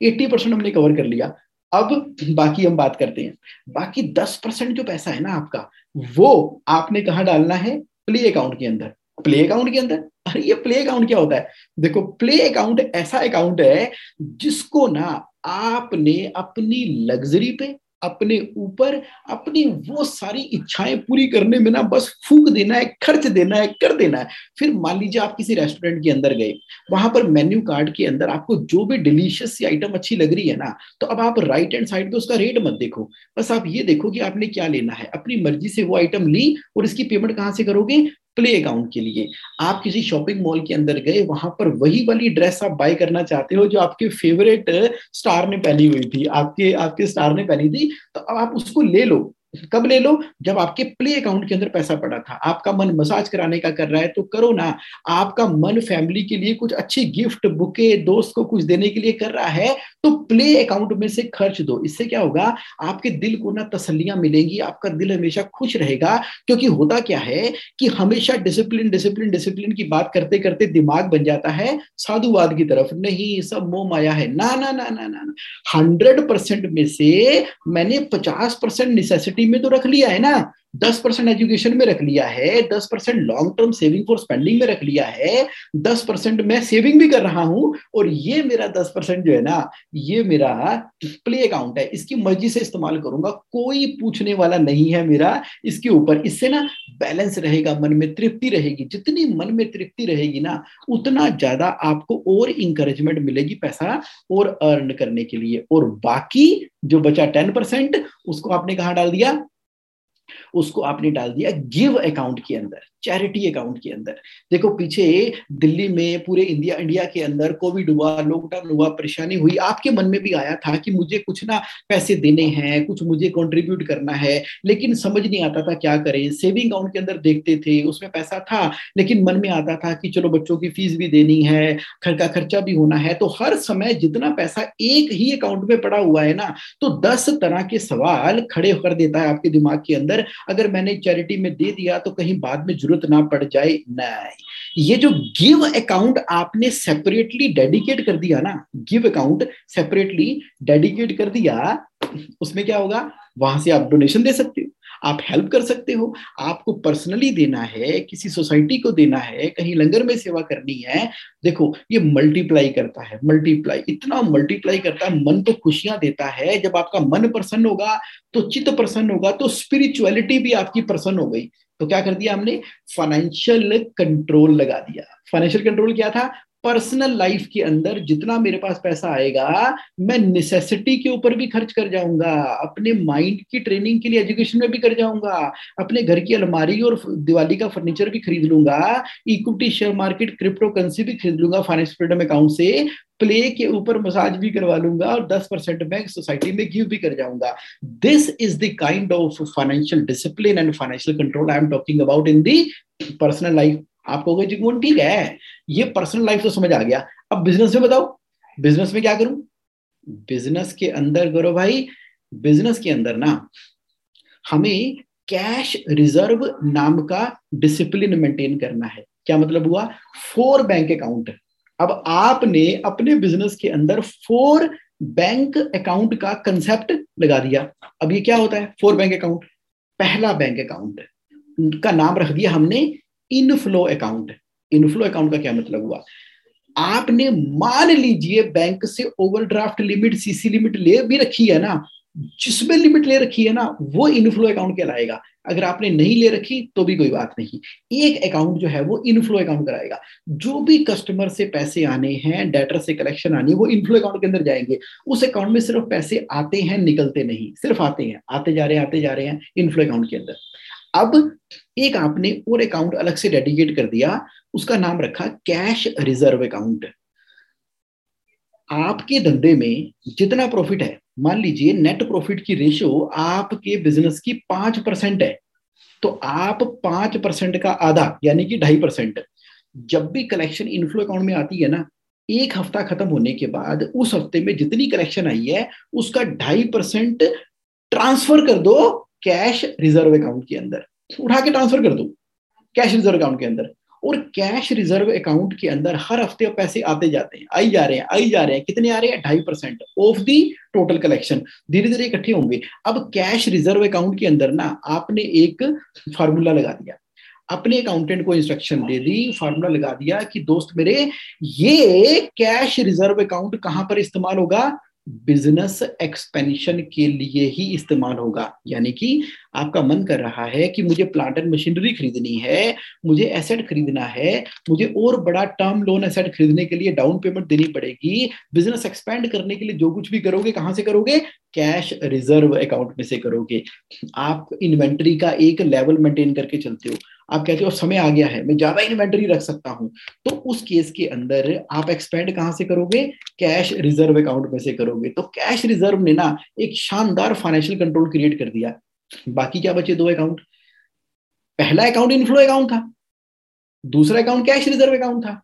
Speaker 2: एट्टी परसेंट हमने कवर कर लिया। अब बाकी हम बात करते हैं। बाकी दस परसेंट जो पैसा है ना आपका, वो आपने कहा डालना है? प्ले अकाउंट के अंदर। प्ले अकाउंट के अंदर? अरे ये प्ले अकाउंट क्या होता है? देखो, प्ले अकाउंट ऐसा अकाउंट है जिसको ना आपने अपनी लग्जरी पे अपने ऊपर अपनी वो सारी इच्छाएँ पूरी करने में ना बस फूक देना है, खर्च देना है, कर देना है। फिर मान लीजिए आप किसी रेस्टोरेंट के अंदर गए, वहाँ पर मेन्यू कार्ड के अंदर आपको जो भी डिलीशियस सी आइटम अच्छी लग रही है ना तो अब आप राइट हैंड साइड पे उसका रेट मत देखो। बस आप ये देखो कि आपने क्या लेना है। अपनी मर्ज़ी से वो आइटम ली और इसकी पेमेंट कहाँ से करोगे? प्ले अकाउंट के लिए। आप किसी शॉपिंग मॉल के अंदर गए, वहाँ पर वही वाली ड्रेस आप बाय करना चाहते हो जो आपके फेवरेट स्टार ने पहनी हुई थी, आपके आपके स्टार ने पहनी थी तो अब आप उसको ले लो। कब ले लो? जब आपके प्ले अकाउंट के अंदर पैसा पड़ा था। आपका मन मसाज कराने का कर रहा है तो करो ना। आपका मन फैमिली के लिए कुछ अच्छी गिफ्ट बुके दोस्त को कुछ देने के लिए कर रहा है तो प्ले अकाउंट में से खर्च दो। इससे क्या होगा? आपके दिल को ना तसलियाँ मिलेंगी, आपका दिल हमेशा खुश रहेगा, क्योंकि होता क्या है कि हमेशा डिसिप्लिन डिसिप्लिन डिसिप्लिन की बात करते करते दिमाग बन जाता है, साधुवाद की तरफ़। नहीं, सब मोह माया है। ना ना ना ना ना हंड्रेड परसेंट में से मैंने पचास परसेंट निसेसिटी में तो रख लिया है ना। दस परसेंट एजुकेशन में रख लिया है, दस percent long term saving for spending में रख लिया है, दस परसेंट मैं सेविंग भी कर रहा हूँ और ये मेरा दस परसेंट जो है ना, ये मेरा प्ले अकाउंट है। इसकी मर्ज़ी से इस्तेमाल करूँगा, कोई पूछने वाला नहीं है मेरा इसके ऊपर। इससे ना बैलेंस रहेगा, मन में तृप्ति रहेगी। जितनी मन में तृप्ति रहेगी ना, उतना ज़्यादा आपको और इंकरेजमेंट मिलेगी पैसा और अर्न करने के लिए। और बाकी जो बचा टेन परसेंट उसको आपने कहा डाल दिया? उसको आपने डाल दिया गिव अकाउंट के अंदर, चैरिटी अकाउंट के अंदर। देखो, पीछे दिल्ली में, पूरे इंडिया इंडिया के अंदर कोविड हुआ लॉकडाउन हुआ, परेशानी हुई। आपके मन में भी आया था कि मुझे कुछ ना पैसे देने हैं, कुछ मुझे कंट्रीब्यूट करना है, लेकिन समझ नहीं आता था क्या करें। सेविंग अकाउंट के अंदर देखते थे, उसमें पैसा था, लेकिन मन में आता था कि चलो, बच्चों की फ़ीस भी देनी है, घर का खर्चा भी होना है तो हर समय जितना पैसा एक ही अकाउंट में पड़ा हुआ है ना तो दस तरह के सवाल खड़े कर देता है आपके दिमाग के अंदर। अगर मैंने चैरिटी में दे दिया तो कहीं बाद में ज़रूरत ना पड़ जाए, नहीं। ये जो गिव अकाउंट आपने सेपरेटली डेडिकेट कर दिया ना गिव अकाउंट सेपरेटली डेडिकेट कर दिया, उसमें क्या होगा? वहाँ से आप डोनेशन दे सकते हो। आप हेल्प कर सकते हो। आपको पर्सनली देना है, किसी सोसाइटी को देना है, कहीं लंगर में सेवा करनी है। देखो, ये मल्टीप्लाई करता है मल्टीप्लाई इतना मल्टीप्लाई करता है, मन तो खुशियाँ देता है। जब आपका मन प्रसन्न होगा तो चित्त प्रसन्न होगा तो स्पिरिचुअलिटी भी आपकी प्रसन्न हो गई। तो क्या कर दिया हमने? फाइनेंशियल कंट्रोल लगा दिया। फाइनेंशियल कंट्रोल क्या था? पर्सनल लाइफ के अंदर जितना मेरे पास पैसा आएगा, मैं नेसेसिटी के ऊपर भी खर्च कर जाऊँगा, अपने माइंड की ट्रेनिंग के लिए एजुकेशन में भी कर जाऊँगा, अपने घर की अलमारी और दिवाली का फर्नीचर भी खरीद लूँगा equity share market crypto currency भी खरीद लूँगा फाइनेंस फ्रीडम अकाउंट से प्ले के ऊपर मसाज भी करवा लूँगा और दस परसेंट मैं सोसाइटी में गिव भी कर जाऊँगा। This is the kind of financial discipline and financial control I am talking about in the personal life आप कहोगे, जी ठीक है? ये पर्सनल लाइफ तो समझ आ गया। अब बिज़नेस में बताओ। बिज़नेस में क्या करूँ? बिज़नेस के अंदर करो भाई। बिज़नेस के अंदर ना, हमें कैश रिज़र्व नाम का डिसिप्लिन मेंटेन करना है। क्या मतलब हुआ? फोर बैंक अकाउंट अब आपने अपने बिज़नेस के अंदर फोर बैंक अकाउंट का कंसेप्ट लगा दिया। अब ये क्या होता है? फोर बैंक अकाउंट पहला बैंक अकाउंट का नाम रख दिया हमने। इनफ्लो अकाउंट इनफ्लो अकाउंट का क्या मतलब हुआ? आपने मान लीजिए बैंक से ओवरड्राफ्ट लिमिट सीसी लिमिट ले भी रखी है ना, जिसमें लिमिट ले रखी है ना, वो इनफ्लो अकाउंट कहलाएगा। अगर आपने नहीं ले रखी तो भी कोई बात नहीं। एक अकाउंट जो है, वो इनफ्लो अकाउंट कराएगा। जो भी कस्टमर से पैसे आने हैं डेटर से कलेक्शन आनी है, वो इनफ्लो अकाउंट के अंदर जाएँगे। उस अकाउंट में सिर्फ़ पैसे आते हैं, निकलते नहीं। सिर्फ़ आते हैं, आते जा रहे हैं, आते जा रहे हैं इनफ्लो अकाउंट के अंदर। अब एक आपने और अकाउंट अलग से डेडिकेट कर दिया, उसका नाम रखा कैश रिज़र्व अकाउंट आपके धंधे में जितना प्रॉफिट है, मान लीजिए नेट प्रॉफिट की रेशियो आपके बिज़नेस की पाँच परसेंट है तो आप पाँच परसेंट का आधा, यानी कि ढाई परसेंट, जब भी कलेक्शन इनफ्लो अकाउंट में आती है ना, एक हफ़्ता खत्म होने के बाद उस हफ़्ते में जितनी कलेक्शन आई है, उसका ढाई परसेंट ट्रांसफ़र कर दो कैश रिज़र्व अकाउंट के अंदर। उठा के ट्रांसफ़र कर दो कैश रिज़र्व अकाउंट के अंदर। और कैश रिज़र्व अकाउंट के अंदर हर हफ़्ते पैसे आते जाते हैं, आई जा रहे हैं, आई जा रहे हैं। कितने आ रहे हैं? ढाई percent of the total collection धीरे धीरे इकट्ठे होंगे। अब कैश रिज़र्व अकाउंट के अंदर ना आपने एक फार्मूला लगा दिया। अपने अकाउंटेंट को इंस्ट्रक्शन दे दी फार्मूला लगा दिया कि, दोस्त मेरे, ये कैश रिज़र्व अकाउंट कहाँ पर इस्तेमाल होगा? बिज़नेस एक्सपेंशन के लिए ही इस्तेमाल होगा। यानी कि आपका मन कर रहा है कि मुझे प्लांट एंड मशीनरी खरीदनी है, मुझे एसेट खरीदना है, मुझे और बड़ा टर्म लोन एसेट खरीदने के लिए डाउन पेमेंट देनी पड़ेगी। बिज़नेस एक्सपेंड करने के लिए जो कुछ भी करोगे, कहाँ से करोगे? कैश रिज़र्व अकाउंट में से करोगे। आप इन्वेंट्री का एक लेवल मेंटेन करके चलते हो। आप कहते हो समय आ गया है, मैं ज़्यादा इन्वेंटरी रख सकता हूँ। तो उस केस के अंदर आप एक्सपेंड कहाँ से करोगे? कैश रिज़र्व अकाउंट में से करोगे। तो कैश रिज़र्व ने ना एक शानदार फाइनेंशियल कंट्रोल क्रिएट कर दिया। बाकी क्या बचे दो अकाउंट पहला अकाउंट इनफ्लो अकाउंट था, दूसरा अकाउंट कैश रिज़र्व अकाउंट था।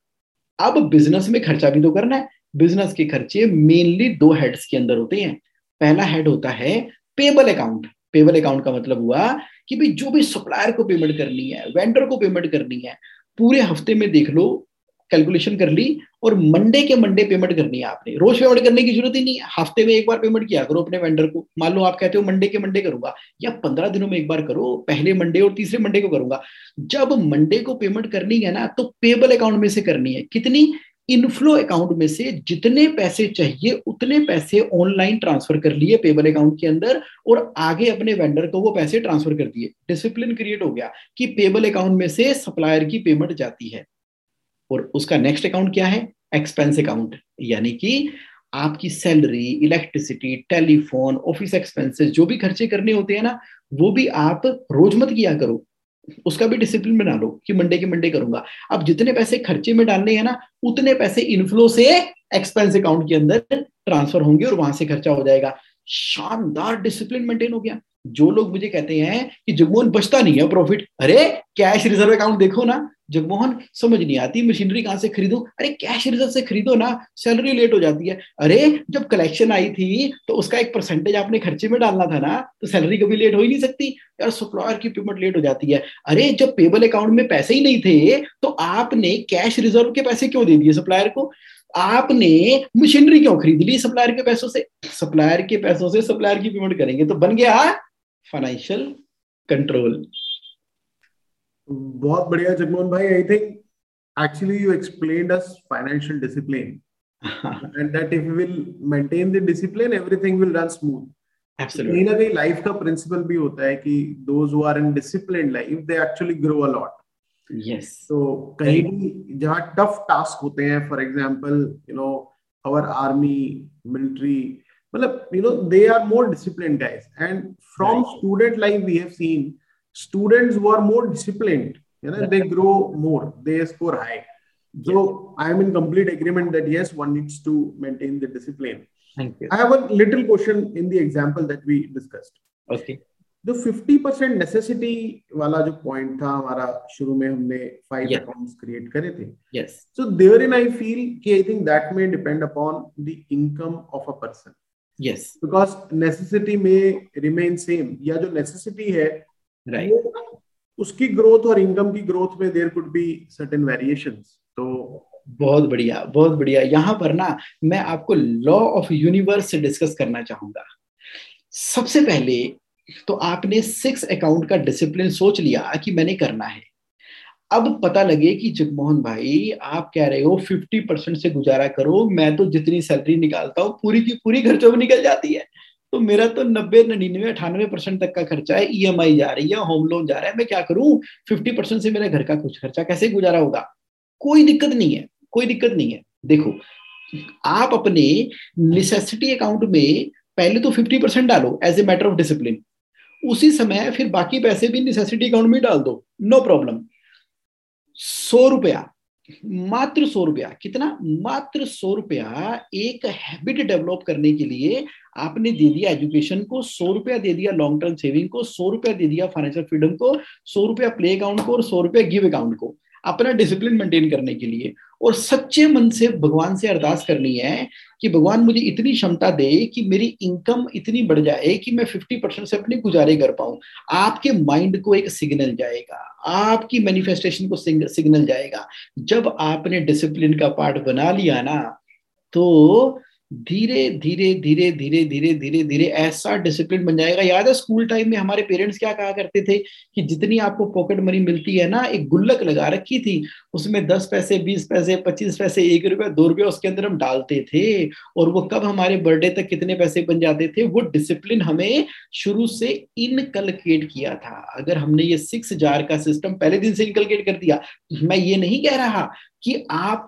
Speaker 2: अब बिज़नेस में खर्चा भी तो करना है। बिज़नेस के खर्चे मेनली दो हेड्स के अंदर होते हैं। पहला हेड होता है पेबल अकाउंट पेबल अकाउंट का मतलब हुआ कि भाई जो भी सप्लायर को पेमेंट करनी है वेंडर को पेमेंट करनी है, पूरे हफ़्ते में देख लो कैलकुलेशन कर ली और मंडे के मंडे पेमेंट करनी है आपने। रोज पेमेंट करने की ज़रूरत ही नहीं है। हफ़्ते में एक बार पेमेंट किया करो अपने वेंडर को। मान लो आप कहते हो मंडे के मंडे करूँगा या पंद्रह दिनों में एक बार करो, पहले मंडे और तीसरे मंडे को करूँगा। जब मंडे को पेमेंट करनी है ना तो पेबल अकाउंट में से करनी है। कितनी? इनफ्लो अकाउंट में से जितने पैसे चाहिए, उतने पैसे ऑनलाइन ट्रांसफ़र कर लिए पेबल अकाउंट के अंदर और आगे अपने वेंडर को वो पैसे ट्रांसफ़र कर दिए। डिसिप्लिन क्रिएट हो गया कि पेबल अकाउंट में से सप्लायर की पेमेंट जाती है। और उसका नेक्स्ट अकाउंट क्या है? एक्सपेंस अकाउंट यानी कि आपकी salary electricity telephone office expenses जो भी खर्चे करने होते हैं ना, वो भी आप रोज मत किया करो। उसका भी डिसिप्लिन बना लो कि मंडे के मंडे करूँगा। अब जितने पैसे खर्चे में डालने हैं ना, उतने पैसे इनफ्लो से एक्सपेंस अकाउंट के अंदर ट्रांसफ़र होंगे और वहाँ से खर्चा हो जाएगा। शानदार डिसिप्लिन मेंटेन हो गया। जो लोग मुझे कहते हैं कि जगमोहन बचता नहीं है प्रॉफिट अरे कैश रिज़र्व अकाउंट देखो ना जगमोहन, समझ नहीं आती मशीनरी कहाँ से खरीदू? अरे कैश रिज़र्व से खरीदो ना सैलरी लेट हो जाती है। अरे, जब कलेक्शन आई थी तो उसका एक परसेंटेज आपने खर्चे में डालना था ना तो सैलरी कभी लेट हो ही नहीं सकती। यार सप्लायर की पेमेंट लेट हो जाती है। अरे, जब पेबल अकाउंट में पैसे ही नहीं थे तो आपने कैश रिज़र्व के पैसे क्यों दे दिए सप्लायर को? आपने मशीनरी क्यों खरीद ली सप्लायर के पैसों से? सप्लायर के पैसों से सप्लायर की पेमेंट करेंगे तो बन गया फाइनेंशियल कंट्रोल
Speaker 1: बहुत बढ़िया जगमोहन भाई I think actually you explain us financial discipline and that if you will maintain the discipline everything will run smooth कहीं ना कहीं लाइफ का प्रिंसिपल भी होता है कि those who are in discipline life they actually grow a lot
Speaker 2: yes
Speaker 1: तो कहीं भी जहाँ टफ टास्क होते हैं for example you know our army military मतलब you know they are more disciplined guys. And from right. student life we have seen students who are more disciplined you know they grow more they score high so i am in complete agreement that yes one needs to maintain the discipline
Speaker 2: thank you
Speaker 1: i have a little question in the example that we discussed
Speaker 2: okay
Speaker 1: जो 50% necessity वाला जो point था हमारा शुरू में हमने five accounts create करे थे
Speaker 2: yes
Speaker 1: so there in I feel कि I think that may depend upon the income of a person
Speaker 2: yes
Speaker 1: because necessity may remain same या जो necessity है उसकी ग्रोथ और इनकम की ग्रोथ में there could be certain variations तो
Speaker 2: बहुत बढ़िया बहुत बढ़िया। यहाँ पर ना मैं आपको लॉ ऑफ़ यूनिवर्स से डिस्कस करना चाहूँगा। सबसे पहले तो आपने सिक्स अकाउंट का डिसिप्लिन सोच लिया कि मैंने करना है। अब पता लगे कि जगमोहन भाई आप कह रहे हो फिफ्टी परसेंट से गुजारा करो मैं तो जितनी सैलरी निकालता हूँ पूरी की पूरी खर्चों में निकल जाती है। तो मेरा तो नब्बे, नन्यानवे, अठानवे परसेंट तक का खर्चा है ईएमआई जा रही है होम लोन जा रहा है। मैं क्या करूँ? फिफ्टी परसेंट से मेरे घर का कुछ खर्चा कैसे गुजारा होगा? कोई दिक्कत नहीं है, कोई दिक्कत नहीं है। देखो, आप अपने निसेसिटी अकाउंट में पहले तो फिफ्टी परसेंट डालो as a matter of discipline उसी समय फिर बाकी पैसे भी निसेसिटी अकाउंट में डाल दो नो प्रॉब्लम सौ रुपया, मात्र सौ रुपया, कितना? मात्र सौ रुपया एक हैबिट डेवलप करने के लिए आपने दे दिया एजुकेशन को, सौ रुपया दे दिया लॉन्ग टर्म सेविंग को, सौ रुपया दे दिया फाइनेंशियल फ्रीडम को, सौ रुपया प्ले अकाउंट को और सौ रुपया गिव अकाउंट को, अपना डिसिप्लिन मेंटेन करने के लिए। और सच्चे मन से भगवान से अरदास करनी है कि भगवान मुझे इतनी क्षमता दे कि मेरी इनकम इतनी बढ़ जाए कि मैं 50 परसेंट से अपने गुजारे कर पाऊँ। आपके माइंड को एक सिग्नल जाएगा। आपकी मैनिफेस्टेशन को सिग्नल जाएगा। जब आपने डिसिप्लिन का पार्ट बना लिया ना तो धीरे धीरे धीरे धीरे धीरे धीरे धीरे ऐसा डिसिप्लिन बन जाएगा। याद है स्कूल टाइम में हमारे पेरेंट्स क्या कहा करते थे कि जितनी आपको पॉकेट मनी मिलती है ना, एक गुल्लक लगा रखी थी, उसमें दस पैसे, बीस पैसे, पच्चीस पैसे, एक रुपया, दो रुपया उसके अंदर हम डालते थे और वो कब हमारे बर्थडे तक कितने पैसे बन जाते थे, वो डिसिप्लिन हमें शुरू से इनकलकेट किया था। अगर हमने ये सिक्स जार का सिस्टम पहले दिन से इनकलकेट कर दिया, मैं ये नहीं कह रहा। कि आप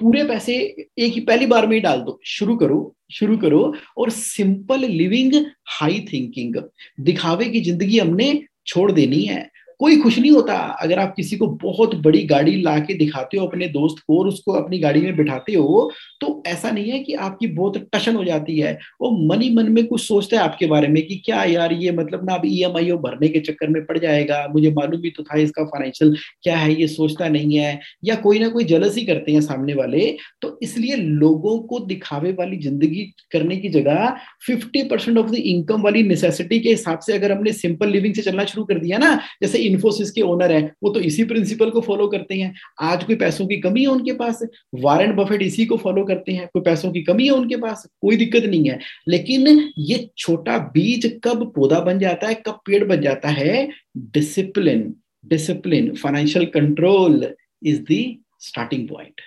Speaker 2: पूरे पैसे एक ही, पहली बार में ही डाल दो। शुरू करो शुरू करो और सिंपल लिविंग हाई थिंकिंग दिखावे की ज़िंदगी हमने छोड़ देनी है। कोई खुश नहीं होता। अगर आप किसी को बहुत बड़ी गाड़ी ला के दिखाते हो, अपने दोस्त को और उसको अपनी गाड़ी में बिठाते हो तो ऐसा नहीं है कि आपकी बहुत टशन हो जाती है। वो मनी मन में कुछ सोचता है आपके बारे में कि क्या यार ये मतलब ना अब ई एम आई भरने के चक्कर में पड़ जाएगा। मुझे मालूम भी तो था इसका फाइनेंशियल क्या है, ये सोचता नहीं है या कोई ना कोई जलस ही करते हैं सामने वाले। तो इसलिए लोगों को दिखावे वाली ज़िंदगी करने की जगह fifty percent of the income वाली नेसेसिटी के हिसाब से अगर हमने सिंपल लिविंग से चलना शुरू कर दिया ना, जैसे इन्फोसिस के ओनर है वो तो इसी प्रिंसिपल को फॉलो करते हैं। आज कोई पैसों की कमी है उनके पास? वारंट बफेट इसी को फॉलो करते हैं। कोई पैसों की कमी है उनके पास? कोई दिक्कत नहीं है। लेकिन ये छोटा बीज कब पौधा बन जाता है कब पेड़ बन जाता है? Discipline discipline financial control is the starting point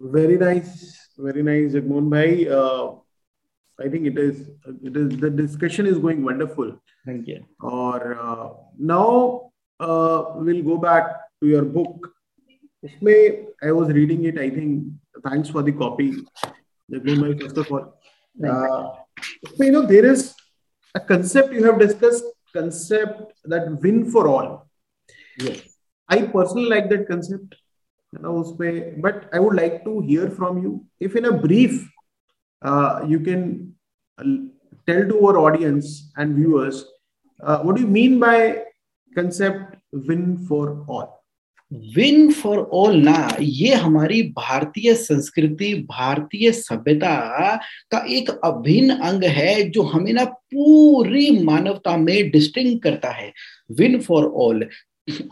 Speaker 1: very nice very nice jagmohan bhai. Uh, I think it is it is the discussion is going wonderful.
Speaker 2: Thank you.
Speaker 1: Or uh, now uh, we'll go back to your book. Usme, I was reading it. I think thanks for the copy. First of all, uh, you know there is a concept you have discussed concept that win for all.
Speaker 2: Yes.
Speaker 1: I personally like that concept. You know, but I would like to hear from you if in a brief uh, you can tell to our audience and viewers, uh, what do you mean by concept win for all?
Speaker 2: Win for all ना ये हमारी भारतीय संस्कृति भारतीय सभ्यता का एक अभिन्न अंग है जो हमें ना पूरी मानवता में डिस्टिंग करता है विन फॉर ऑल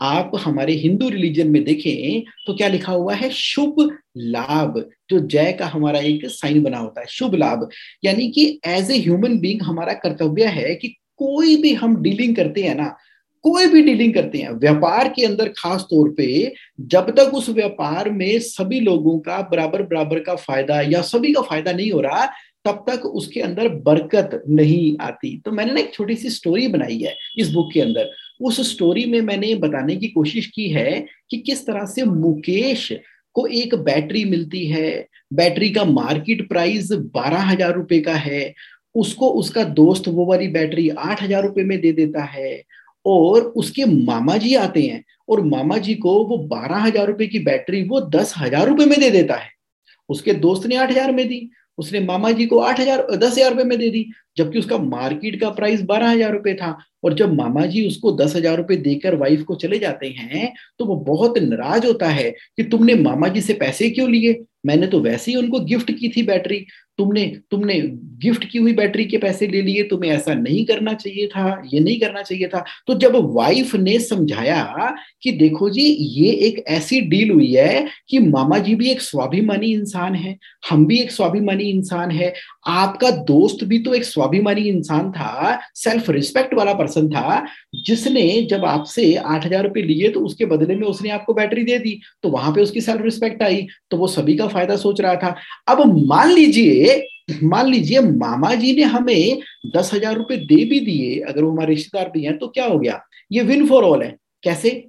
Speaker 2: आप हमारे हिंदू रिलीजन में देखें तो क्या लिखा हुआ है? शुभ लाभ, जो जय का हमारा एक साइन बना होता है, शुभ लाभ। यानी कि एज ए ह्यूमन बींग हमारा कर्तव्य है कि कोई भी हम डीलिंग करते हैं ना, कोई भी डीलिंग करते हैं, व्यापार के अंदर खास तौर पे, जब तक उस व्यापार में सभी लोगों का बराबर बराबर का फ़ायदा या सभी का फ़ायदा नहीं हो रहा, तब तक उसके अंदर बरकत नहीं आती। तो मैंने ना एक छोटी सी स्टोरी बनाई है इस बुक के अंदर। उस स्टोरी में मैंने बताने की कोशिश की है कि किस तरह से मुकेश को एक बैटरी मिलती है। बैटरी का मार्केट प्राइस बारह हज़ार रुपए का है। उसको उसका दोस्त वो वाली बैटरी आठ हज़ार रुपए में दे देता है और उसके मामा जी आते हैं और मामा जी को वो बारह हज़ार रुपए की बैटरी वो दस हज़ार रुपए में दे देता है। उसके दोस्त ने आठ हज़ार में दी। उसने मामा जी को आठ हज़ार, दस हज़ार रुपए में दे दी, जबकि उसका मार्केट का प्राइस बारह हज़ार रुपए था। और जब मामा जी उसको दस हज़ार रुपए देकर वाइफ को चले जाते हैं तो वो बहुत नाराज़ होता है कि तुमने मामा जी से पैसे क्यों लिए? मैंने तो वैसे ही उनको गिफ्ट की थी बैटरी। तुमने तुमने गिफ्ट की हुई बैटरी के पैसे ले लिए, तुम्हें ऐसा नहीं करना चाहिए था, ये नहीं करना चाहिए था। तो जब वाइफ ने समझाया कि देखो जी, ये एक ऐसी डील हुई है कि मामा जी भी एक स्वाभिमानी इंसान है, हम भी एक स्वाभिमानी इंसान है, आपका दोस्त भी तो एक स्वाभिमानी इंसान था सेल्फ रिस्पेक्ट वाला पर्सन था, जिसने जब आपसे आठ हज़ार रुपए लिए तो उसके बदले में उसने आपको बैटरी दे दी तो वहाँ पे उसकी सेल्फ रिस्पेक्ट आई तो वो सभी का फ़ायदा सोच रहा था। अब मान लीजिए मान लीजिए मामा जी ने हमें दस हज़ार रुपए दे भी दिए, अगर वो हमारे रिश्तेदार भी हैं तो क्या हो गया? ये विन फॉर ऑल है। कैसे?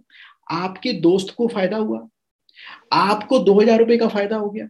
Speaker 2: आपके दोस्त को फ़ायदा हुआ। आपको दो हज़ार रुपए का फ़ायदा हो गया।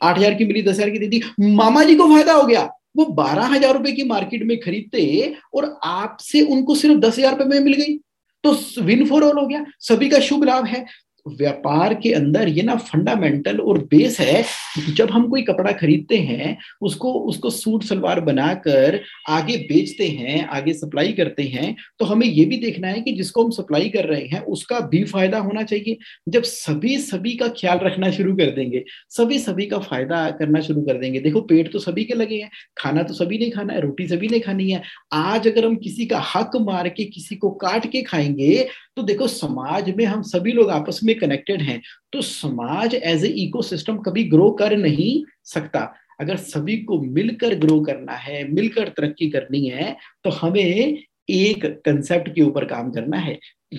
Speaker 2: आठ हज़ार की मिली, दस हज़ार की दे दी। मामा जी को फ़ायदा हो गया। वो बारह हज़ार रुपए की मार्केट में खरीदते और आपसे उनको सिर्फ़ दस हज़ार रुपए में मिल गई। तो विन फॉर ऑल हो गया। सभी का शुभ लाभ है। व्यापार के अंदर ये ना फंडामेंटल और बेस है जब हम कोई कपड़ा खरीदते हैं, उसको उसको सूट सलवार बनाकर आगे बेचते हैं, आगे सप्लाई करते हैं तो हमें ये भी देखना है कि जिसको हम सप्लाई कर रहे हैं, उसका भी फ़ायदा होना चाहिए। जब सभी सभी का ख्याल रखना शुरू कर देंगे, सभी सभी का फ़ायदा करना शुरू कर देंगे। देखो, पेट तो सभी के लगे हैं, खाना तो सभी ने खाना है, रोटी सभी ने खानी है। आज अगर हम किसी का हक मार के किसी को काट के खाएँगे तो देखो, समाज में हम सभी लोग आपस में कनेक्टेड हैं तो समाज एज ए इकोसिस्टम कभी ग्रो कर नहीं सकता। अगर सभी को मिलकर ग्रो करना है, मिलकर तरक्की करनी है तो हमें एक कंसेप्ट के ऊपर काम करना है,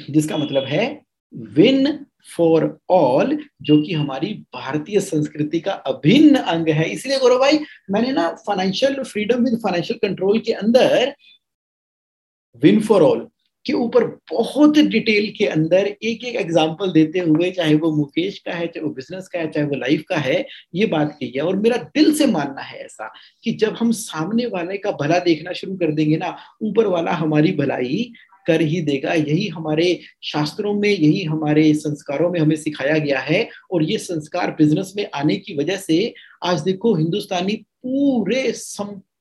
Speaker 2: जिसका मतलब है विन फॉर ऑल जो कि हमारी भारतीय संस्कृति का अभिन्न अंग है। इसलिए गौरव भाई, मैंने ना financial freedom with financial control के अंदर विन फॉर ऑल के ऊपर बहुत डिटेल के अंदर एक एक एग्ज़ाम्पल देते हुए, चाहे वो मुकेश का है, चाहे वो बिज़नेस का है, चाहे वो लाइफ का है, ये बात कही है। और मेरा दिल से मानना है ऐसा कि जब हम सामने वाले का भला देखना शुरू कर देंगे ना, ऊपर वाला हमारी भलाई कर ही देगा। यही हमारे शास्त्रों में, यही हमारे संस्कारों में हमें सिखाया गया है। और ये संस्कार बिज़नेस में आने की वजह से आज देखो, हिंदुस्तानी पूरे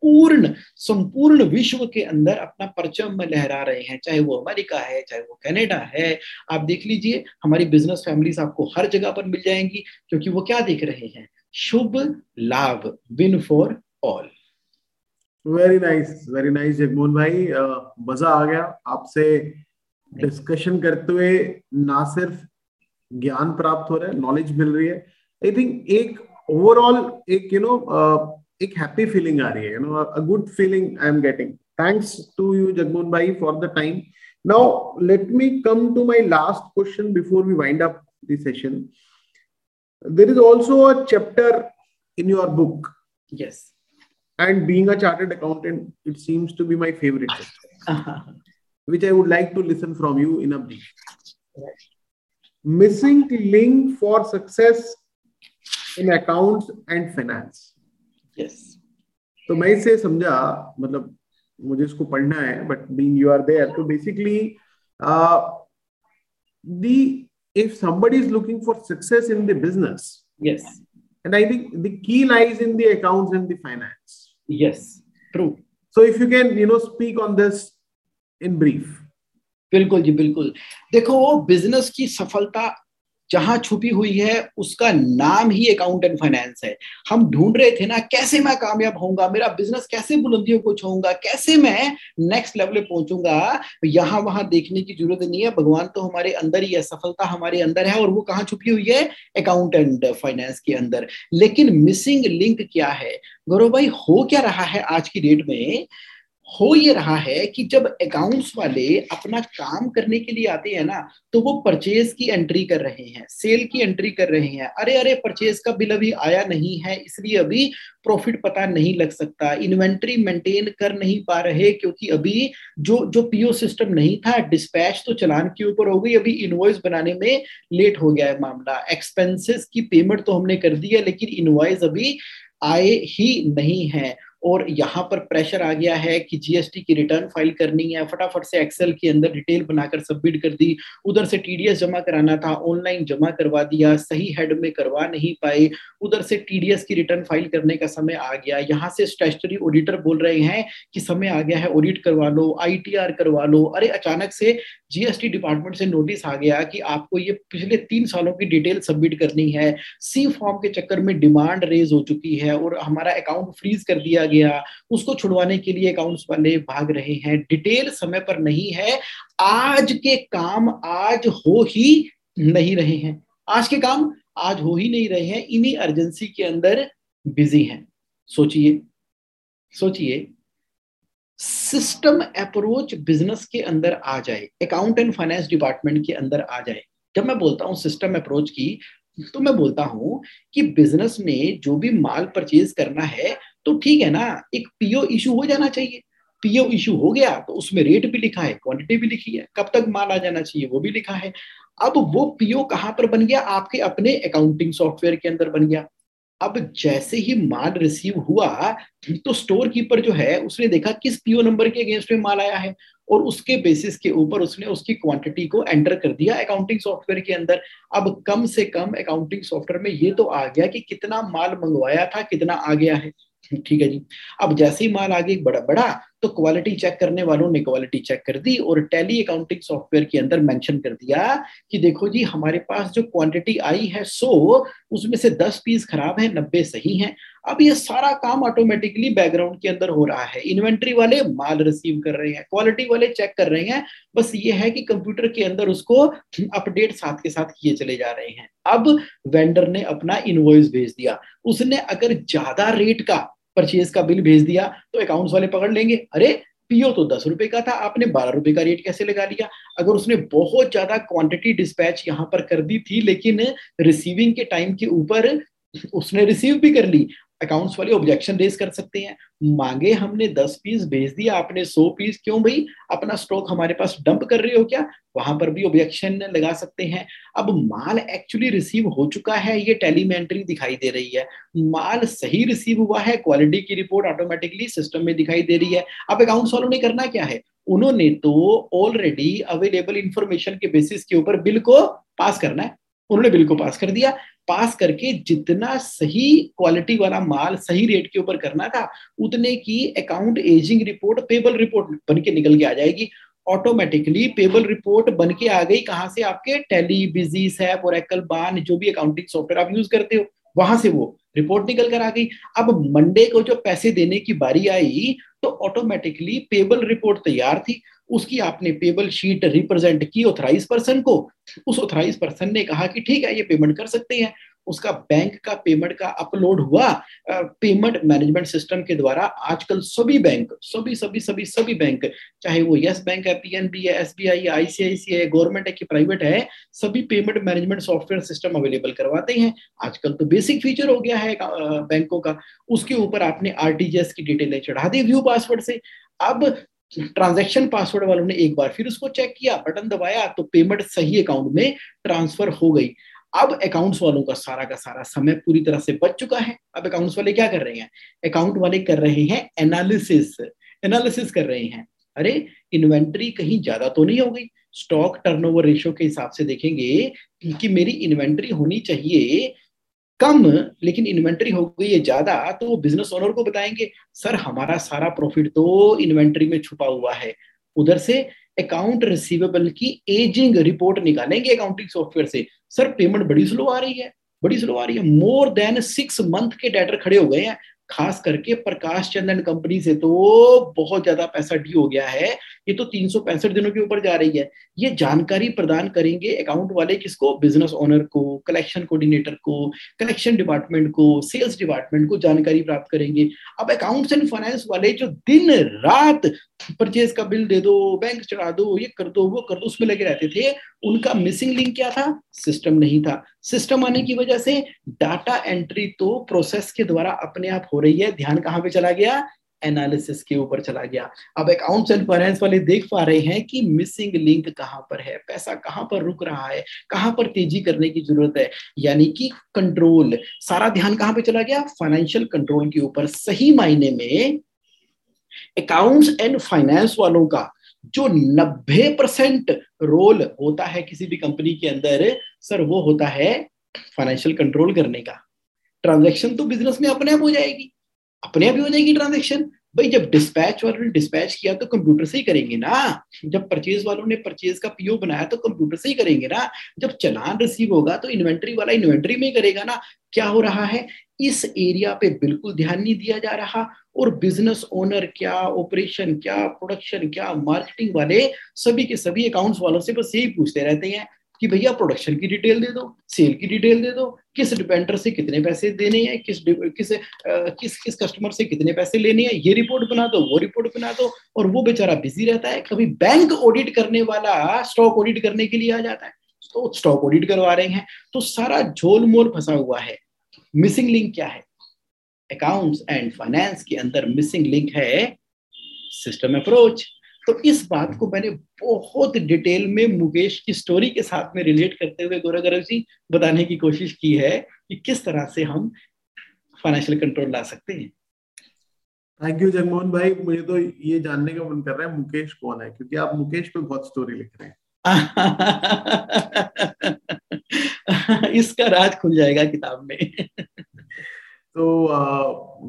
Speaker 2: संपूर्ण संपूर्ण विश्व के अंदर अपना परचम लहरा रहे हैं, चाहे वो अमेरिका है, चाहे वो कनाडा है। आप देख लीजिए, हमारी बिज़नेस फैमिलीज़ आपको हर जगह पर मिल जाएँगी, क्योंकि वो क्या देख रहे हैं? शुभ लाभ win for all
Speaker 1: very nice very nice Jagmohan भाई। मज़ा आ गया आपसे डिस्कशन करते हुए। ना सिर्फ़ ज्ञान प्राप्त हो रहा है नॉलेज मिल रही है। आई थिंक एक ओवरऑल एक यू नो एक हैप्पी फीलिंग आ रही है you know a good feeling I am getting thanks to you Jagmohan भाई for the time now let me come to my last question before we wind up the session there is also a chapter in your book
Speaker 2: yes
Speaker 1: and being a chartered accountant it seems to be my favourite chapter which I would like to listen from you in a brief missing link for success in accounts and finance
Speaker 2: yes
Speaker 1: तो मैं इसे समझा मतलब मुझे इसको पढ़ना है but being you are there तो basically the if somebody is looking for success in the business
Speaker 2: yes
Speaker 1: and i think the key lies in the accounts and the finance
Speaker 2: yes true
Speaker 1: so if you can you know speak on this in brief
Speaker 2: बिल्कुल जी बिल्कुल देखो business की सफलता जहाँ छुपी हुई है, उसका नाम ही अकाउंट एंड फाइनेंस है। हम ढूंढ रहे थे ना, कैसे मैं कामयाब होऊँगा, मेरा बिज़नेस कैसे बुलंदियों को छूँगा कैसे मैं नेक्स्ट लेवल पहुंचूँगा, यहाँ वहाँ देखने की ज़रूरत नहीं है। भगवान तो हमारे अंदर ही है, सफलता हमारे अंदर है, और वो कहाँ छुपी हुई है? अकाउंट एंड फाइनेंस के अंदर। लेकिन मिसिंग लिंक क्या है? गौरव भाई, हो क्या रहा है आज की डेट में? हो ये रहा है कि जब अकाउंट्स वाले अपना काम करने के लिए आते हैं ना तो वो परचेज की एंट्री कर रहे हैं सेल की एंट्री कर रहे हैं। अरे अरे परचेज का बिल अभी आया नहीं है, इसलिए अभी प्रॉफिट पता नहीं लग सकता इन्वेंट्री मेंटेन कर नहीं पा रहे, क्योंकि अभी जो जो पीओ सिस्टम नहीं था डिस्पैच तो चलान के ऊपर हो गई, अभी इनवॉइस बनाने में लेट हो गया है मामला। एक्सपेंसेस की पेमेंट तो हमने कर दी है, लेकिन इनवॉइस अभी आए ही नहीं है। और यहाँ पर प्रेशर आ गया है कि जीएसटी की रिटर्न फ़ाइल करनी है। फटाफट से एक्सेल के अंदर डिटेल बनाकर सबमिट कर दी। उधर से टीडीएस जमा कराना था ऑनलाइन जमा करवा दिया। सही हेड में करवा नहीं पाए। उधर से टीडीएस की रिटर्न फ़ाइल करने का समय आ गया। यहाँ से स्टेचुरी ऑडिटर बोल रहे हैं कि समय आ गया है ऑडिट करवा लो आईटीआर करवा लो। अरे, अचानक से जीएसटी डिपार्टमेंट से नोटिस आ गया कि आपको ये पिछले तीन सालों की डिटेल सबमिट करनी है। सी फॉर्म के चक्कर में डिमांड रेज हो चुकी है और हमारा अकाउंट फ्रीज कर दिया गया। उसको छुड़वाने के लिए अकाउंट्स वाले भाग रहे हैं। डिटेल समय पर नहीं है। आज के काम आज हो ही नहीं रहे हैं। आज के काम आज हो ही नहीं रहे हैं। इन्हीं अर्जेंसी के अंदर बिज़ी हैं। सोचिए सोचिए। सिस्टम अप्रोच बिज़नेस के अंदर आ जाए। अकाउंट एंड फाइनेंस डिपार्टमेंट के अंदर आ जाए। जब मैं बोलता हूँ सिस्टम अप्रोच की तो मैं बोलता हूँ कि बिज़नेस में जो भी माल परचेज करना है तो ठीक है ना, एक पीओ इशू हो जाना चाहिए। पीओ इशू हो गया तो उसमें रेट भी लिखा है क्वांटिटी भी लिखी है, कब तक माल आ जाना चाहिए वो भी लिखा है। अब वो पीओ कहाँ पर बन गया? आपके अपने अकाउंटिंग सॉफ्टवेयर के अंदर बन गया। अब जैसे ही माल रिसीव हुआ तो स्टोर कीपर जो है, उसने देखा किस पीओ नंबर के अगेंस्ट में माल आया है और उसके बेसिस के ऊपर उसने उसकी क्वांटिटी को एंटर कर दिया अकाउंटिंग सॉफ्टवेयर के अंदर। अब कम से कम अकाउंटिंग सॉफ्टवेयर में ये तो आ गया कि कितना माल मंगवाया था, कितना आ गया है। ठीक है जी। अब जैसे ही माल आगे बड़ा बड़ा तो क्वालिटी चेक करने वालों ने क्वालिटी चेक कर दी और टैली अकाउंटिंग सॉफ्टवेयर के अंदर मेंशन कर दिया कि देखो जी, हमारे पास जो क्वांटिटी आई है सो, उसमें से दस पीस खराब है, नब्बे सही है। अब ये सारा काम ऑटोमेटिकली बैकग्राउंड के अंदर हो रहा है। इन्वेंट्री वाले माल रिसीव कर रहे हैं क्वालिटी वाले चेक कर रहे हैं। बस ये है कि कंप्यूटर के अंदर उसको अपडेट साथ के साथ किए चले जा रहे हैं। अब वेंडर ने अपना इनवॉइस भेज दिया। उसने अगर ज़्यादा रेट का परचेज का बिल भेज दिया तो अकाउंट्स वाले पकड़ लेंगे। अरे पीओ तो दस रुपए का था, आपने बारह रुपए का रेट कैसे लगा लिया? अगर उसने बहुत ज़्यादा क्वांटिटी डिस्पैच यहाँ पर कर दी थी, लेकिन रिसीविंग के टाइम के ऊपर उसने रिसीव भी कर ली अकाउंट्स वाले ऑब्जेक्शन रेज कर सकते हैं। मांगे हमने दस पीस भेज दिया आपने सौ पीस क्यों भाई? अपना स्टॉक हमारे पास डंप कर रहे हो क्या? वहाँ पर भी ऑब्जेक्शन लगा सकते हैं। अब माल एक्चुअली रिसीव हो चुका है, ये टेलीमेंट्री दिखाई दे रही है। माल सही रिसीव हुआ है क्वालिटी की रिपोर्ट ऑटोमेटिकली सिस्टम में दिखाई दे रही है। अब अकाउंट्स वालों ने करना क्या है? उन्होंने तो ऑलरेडी अवेलेबल इंफॉर्मेशन के बेसिस के ऊपर बिल को पास करना है। उन्होंने बिल को पास कर दिया। पास करके जितना सही क्वालिटी वाला माल सही रेट के ऊपर करना था, उतने की account ageing report payable report बन के निकल के आ जाएगी। ऑटोमेटिकली पेबल रिपोर्ट बन के आ गई कहाँ से? आपके टेली बिज़ी सैप और एकल बान जो भी अकाउंटिंग सॉफ्टवेयर आप यूज़ करते हो, वहाँ से वो रिपोर्ट निकल कर आ गई। अब मंडे को जो पैसे देने की बारी आई तो ऑटोमेटिकली पेबल रिपोर्ट तैयार थी। उसकी आपने पेबल शीट रिप्रेजेंट की ऑथराइज पर्सन को। उस ऑथराइज पर्सन ने कहा कि ठीक है, ये पेमेंट कर सकते हैं। उसका बैंक का पेमेंट का अपलोड हुआ पेमेंट मैनेजमेंट सिस्टम के द्वारा आजकल सभी बैंक सभी सभी सभी सभी बैंक चाहे वो यस बैंक है पीएनबी है एसबीआई है आईसीआईसी है गवर्नमेंट है कि प्राइवेट है, सभी payment management software system available करवाते हैं। आजकल तो बेसिक फीचर हो गया है बैंकों का। उसके ऊपर आपने आरटीजीएस की डिटेलें चढ़ा दी व्यू पासवर्ड से। अब ट्रांजैक्शन पासवर्ड वालों ने एक बार फिर उसको चेक किया बटन दबाया तो पेमेंट सही अकाउंट में ट्रांसफ़र हो गई। अब अकाउंट्स वालों का सारा का सारा समय पूरी तरह से बच चुका है। अब अकाउंट्स वाले क्या कर रहे हैं? अकाउंट वाले कर रहे हैं एनालिसिस एनालिसिस कर रहे हैं। अरे इन्वेंट्री कहीं ज़्यादा तो नहीं हो गई। स्टॉक टर्नओवर रेशियो के हिसाब से देखेंगे कि मेरी इन्वेंट्री होनी चाहिए कम, लेकिन इन्वेंट्री हो गई है ज़्यादा तो वो बिज़नेस ओनर को बताएँगे, सर, हमारा सारा प्रॉफिट तो इन्वेंट्री में छुपा हुआ है। उधर से अकाउंट रिसीवेबल की एजिंग रिपोर्ट निकालेंगे अकाउंटिंग सॉफ्टवेयर से। सर पेमेंट बड़ी स्लो आ रही है, बड़ी स्लो आ रही है। मोर देन सिक्स मंथ के डेटर खड़े हो गए हैं। खास करके प्रकाश चंदन कंपनी से तो बहुत ज़्यादा पैसा डी हो गया है। ये तो तीन सौ पैंसठ दिनों के ऊपर जा रही है। ये जानकारी प्रदान करेंगे अकाउंट वाले किसको? बिज़नेस ओनर को कलेक्शन कोऑर्डिनेटर को कलेक्शन डिपार्टमेंट को सेल्स डिपार्टमेंट को जानकारी प्राप्त करेंगे। अब अकाउंट्स एंड फाइनेंस वाले जो दिन रात परचेज का बिल दे दो बैंक चढ़ा दो, ये कर दो, वो कर दो, उसमें लगे रहते थे, उनका मिसिंग लिंक क्या था? सिस्टम नहीं था। सिस्टम आने की वजह से डाटा एंट्री तो प्रोसेस के द्वारा अपने आप हो रही है। ध्यान कहाँ पे चला गया? एनालिसिस के ऊपर चला गया। अब अकाउंट्स एंड फाइनेंस वाले देख पा रहे हैं कि मिसिंग लिंक कहाँ पर है, पैसा कहाँ पर रुक रहा है, कहाँ पर तेज़ी करने की ज़रूरत है, यानी कि कंट्रोल सारा ध्यान कहाँ पे चला गया? फाइनेंशियल कंट्रोल के ऊपर, सही मायने में अकाउंट्स एंड फाइनेंस वालों का, जो 90 परसेंट रोल होता है किसी भी कंपनी के अंदर सर वो होता है फाइनेंशियल कंट्रोल करने का। ट्रांजैक्शन तो बिज़नेस में अपने आप हो जाएगी। अपने आप ही हो जाएगी ट्रांजेक्शन भाई, जब डिस्पैच वालों ने डिस्पैच किया तो कंप्यूटर से ही करेंगे ना। जब परचेज वालों ने परचेज का पीओ बनाया तो कंप्यूटर से ही करेंगे ना। जब चलान रिसीव होगा तो इन्वेंट्री वाला इन्वेंट्री में ही करेगा ना। क्या हो रहा है? इस एरिया पे बिल्कुल ध्यान नहीं दिया जा रहा। और बिज़नेस ओनर क्या ऑपरेशन क्या प्रोडक्शन क्या मार्केटिंग वाले सभी के सभी अकाउंट्स वालों से बस यही पूछते रहते हैं। कि भैया प्रोडक्शन की डिटेल दे दो सेल की डिटेल दे दो, किस डिपेंडर से कितने पैसे देने हैं, किस किस किस किस कस्टमर से कितने पैसे लेने हैं, ये रिपोर्ट बना दो, वो रिपोर्ट बना दो, और वो बेचारा बिज़ी रहता है, कभी बैंक ऑडिट करने वाला स्टॉक ऑडिट करने के लिए आ जाता है। तो स्टॉक ऑडिट करवा रहे हैं तो सारा झोल मोल फंसा हुआ है। मिसिंग लिंक क्या है? अकाउंट्स एंड फाइनेंस के अंदर मिसिंग लिंक है सिस्टम अप्रोच तो इस बात को मैंने बहुत डिटेल में मुकेश की स्टोरी के साथ में रिलेट करते हुए गौरव जी बताने की कोशिश की है कि किस तरह से हम फाइनेंशियल कंट्रोल ला सकते हैं।
Speaker 1: थैंक यू जगमोहन भाई। मुझे तो ये जानने का मन कर रहा है मुकेश कौन है क्योंकि आप मुकेश पे बहुत स्टोरी लिख रहे हैं।
Speaker 2: इसका राज खुल जाएगा किताब में।
Speaker 1: तो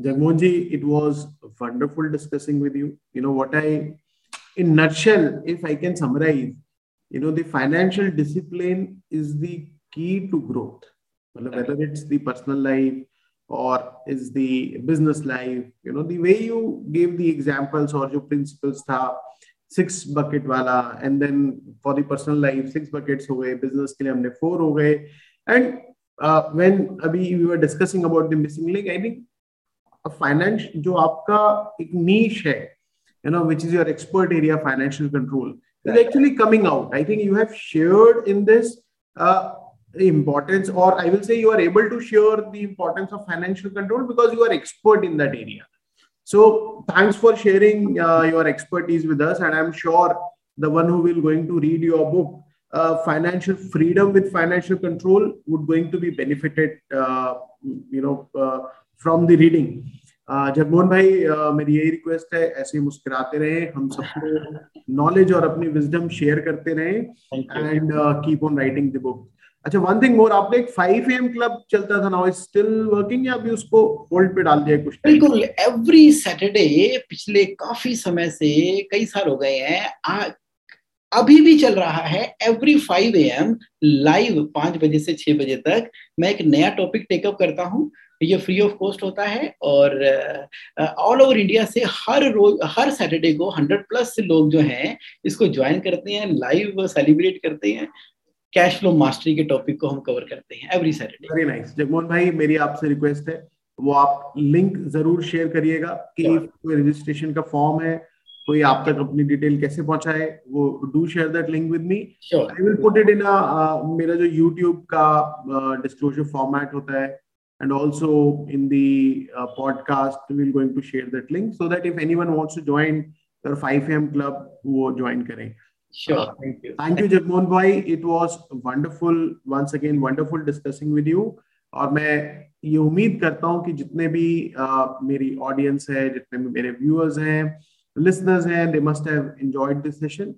Speaker 1: Jagmohan ji it was wonderful discussing with you you know what I in nutshell, if I can summarize, you know, the financial discipline is the key to growth. Whether it's the personal life or is the business life, you know, the way you gave the examples or your principles tha, six bucket wala, and then for the personal life, six buckets ho gaye, business ke liye humne four ho gaye. And uh, when abhi we were discussing about the missing link, I think a finance जो आपका एक niche है you know, which is your expert area, financial control, is actually coming out. I think you have shared in this uh, importance or i will say you are able to share the importance of financial control because you are expert in that area. So thanks for sharing uh, your expertise with us and i'm sure the one who will going to read your book uh, financial freedom with financial control would going to be benefited uh, you know uh, from the reading Jagmohan भाई मेरी यही request है ऐसे ही मुस्कुराते रहे हम सबको knowledge और अपनी विजडम शेयर करते रहे and keep on writing the book अच्छा वन थिंग मोर आपने एक फाइव एम क्लब चलता था नाउ स्टिल वर्किंग या अभी उसको होल्ड पे डाल दिया कुछ
Speaker 2: बिल्कुल एवरी सैटरडे पिछले काफ़ी समय से कई साल हो गए हैं अभी भी चल रहा है एवरी फाइव एम लाइव पाँच बजे से छह बजे तक मैं एक नया टॉपिक टेकअप करता हूँ ये फ्री ऑफ़ कॉस्ट होता है और ऑल ओवर इंडिया से हर रोज हर सैटरडे को हंड्रेड प्लस लोग जो हैं इसको ज्वाइन करते हैं लाइव सेलिब्रेट करते हैं कैश फ्लो मास्टरी के टॉपिक को हम कवर करते हैं every Saturday
Speaker 1: very nice Jagmohan भाई मेरी आपसे रिक्वेस्ट है वो आप लिंक ज़रूर शेयर करिएगा कि कोई रजिस्ट्रेशन का फॉर्म है कोई आप तक अपनी डिटेल कैसे पहुँचाए वो do share that link with me I will put it in मेरा जो यूट्यूब का डिस्क्लोजर uh, फॉर्मेट होता है and also in the uh, podcast we're going to share that link so that if anyone wants to join your 5 am club wo join kare
Speaker 2: Sure. Uh, thank you.
Speaker 1: Thank you, Jagmohan Bhai. It was wonderful, once again, wonderful discussing with you. और मैं ये उम्मीद करता हूँ कि जितने भी uh, मेरी ऑडियंस है जितने भी मेरे व्यूअर्स हैं listeners हैं they must have enjoyed this session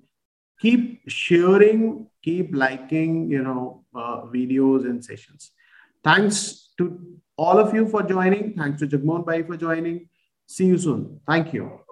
Speaker 1: keep sharing keep liking you know uh, videos and sessions thanks to all of you for joining. Thanks to Jagmohan Bhai for joining. See you soon. Thank you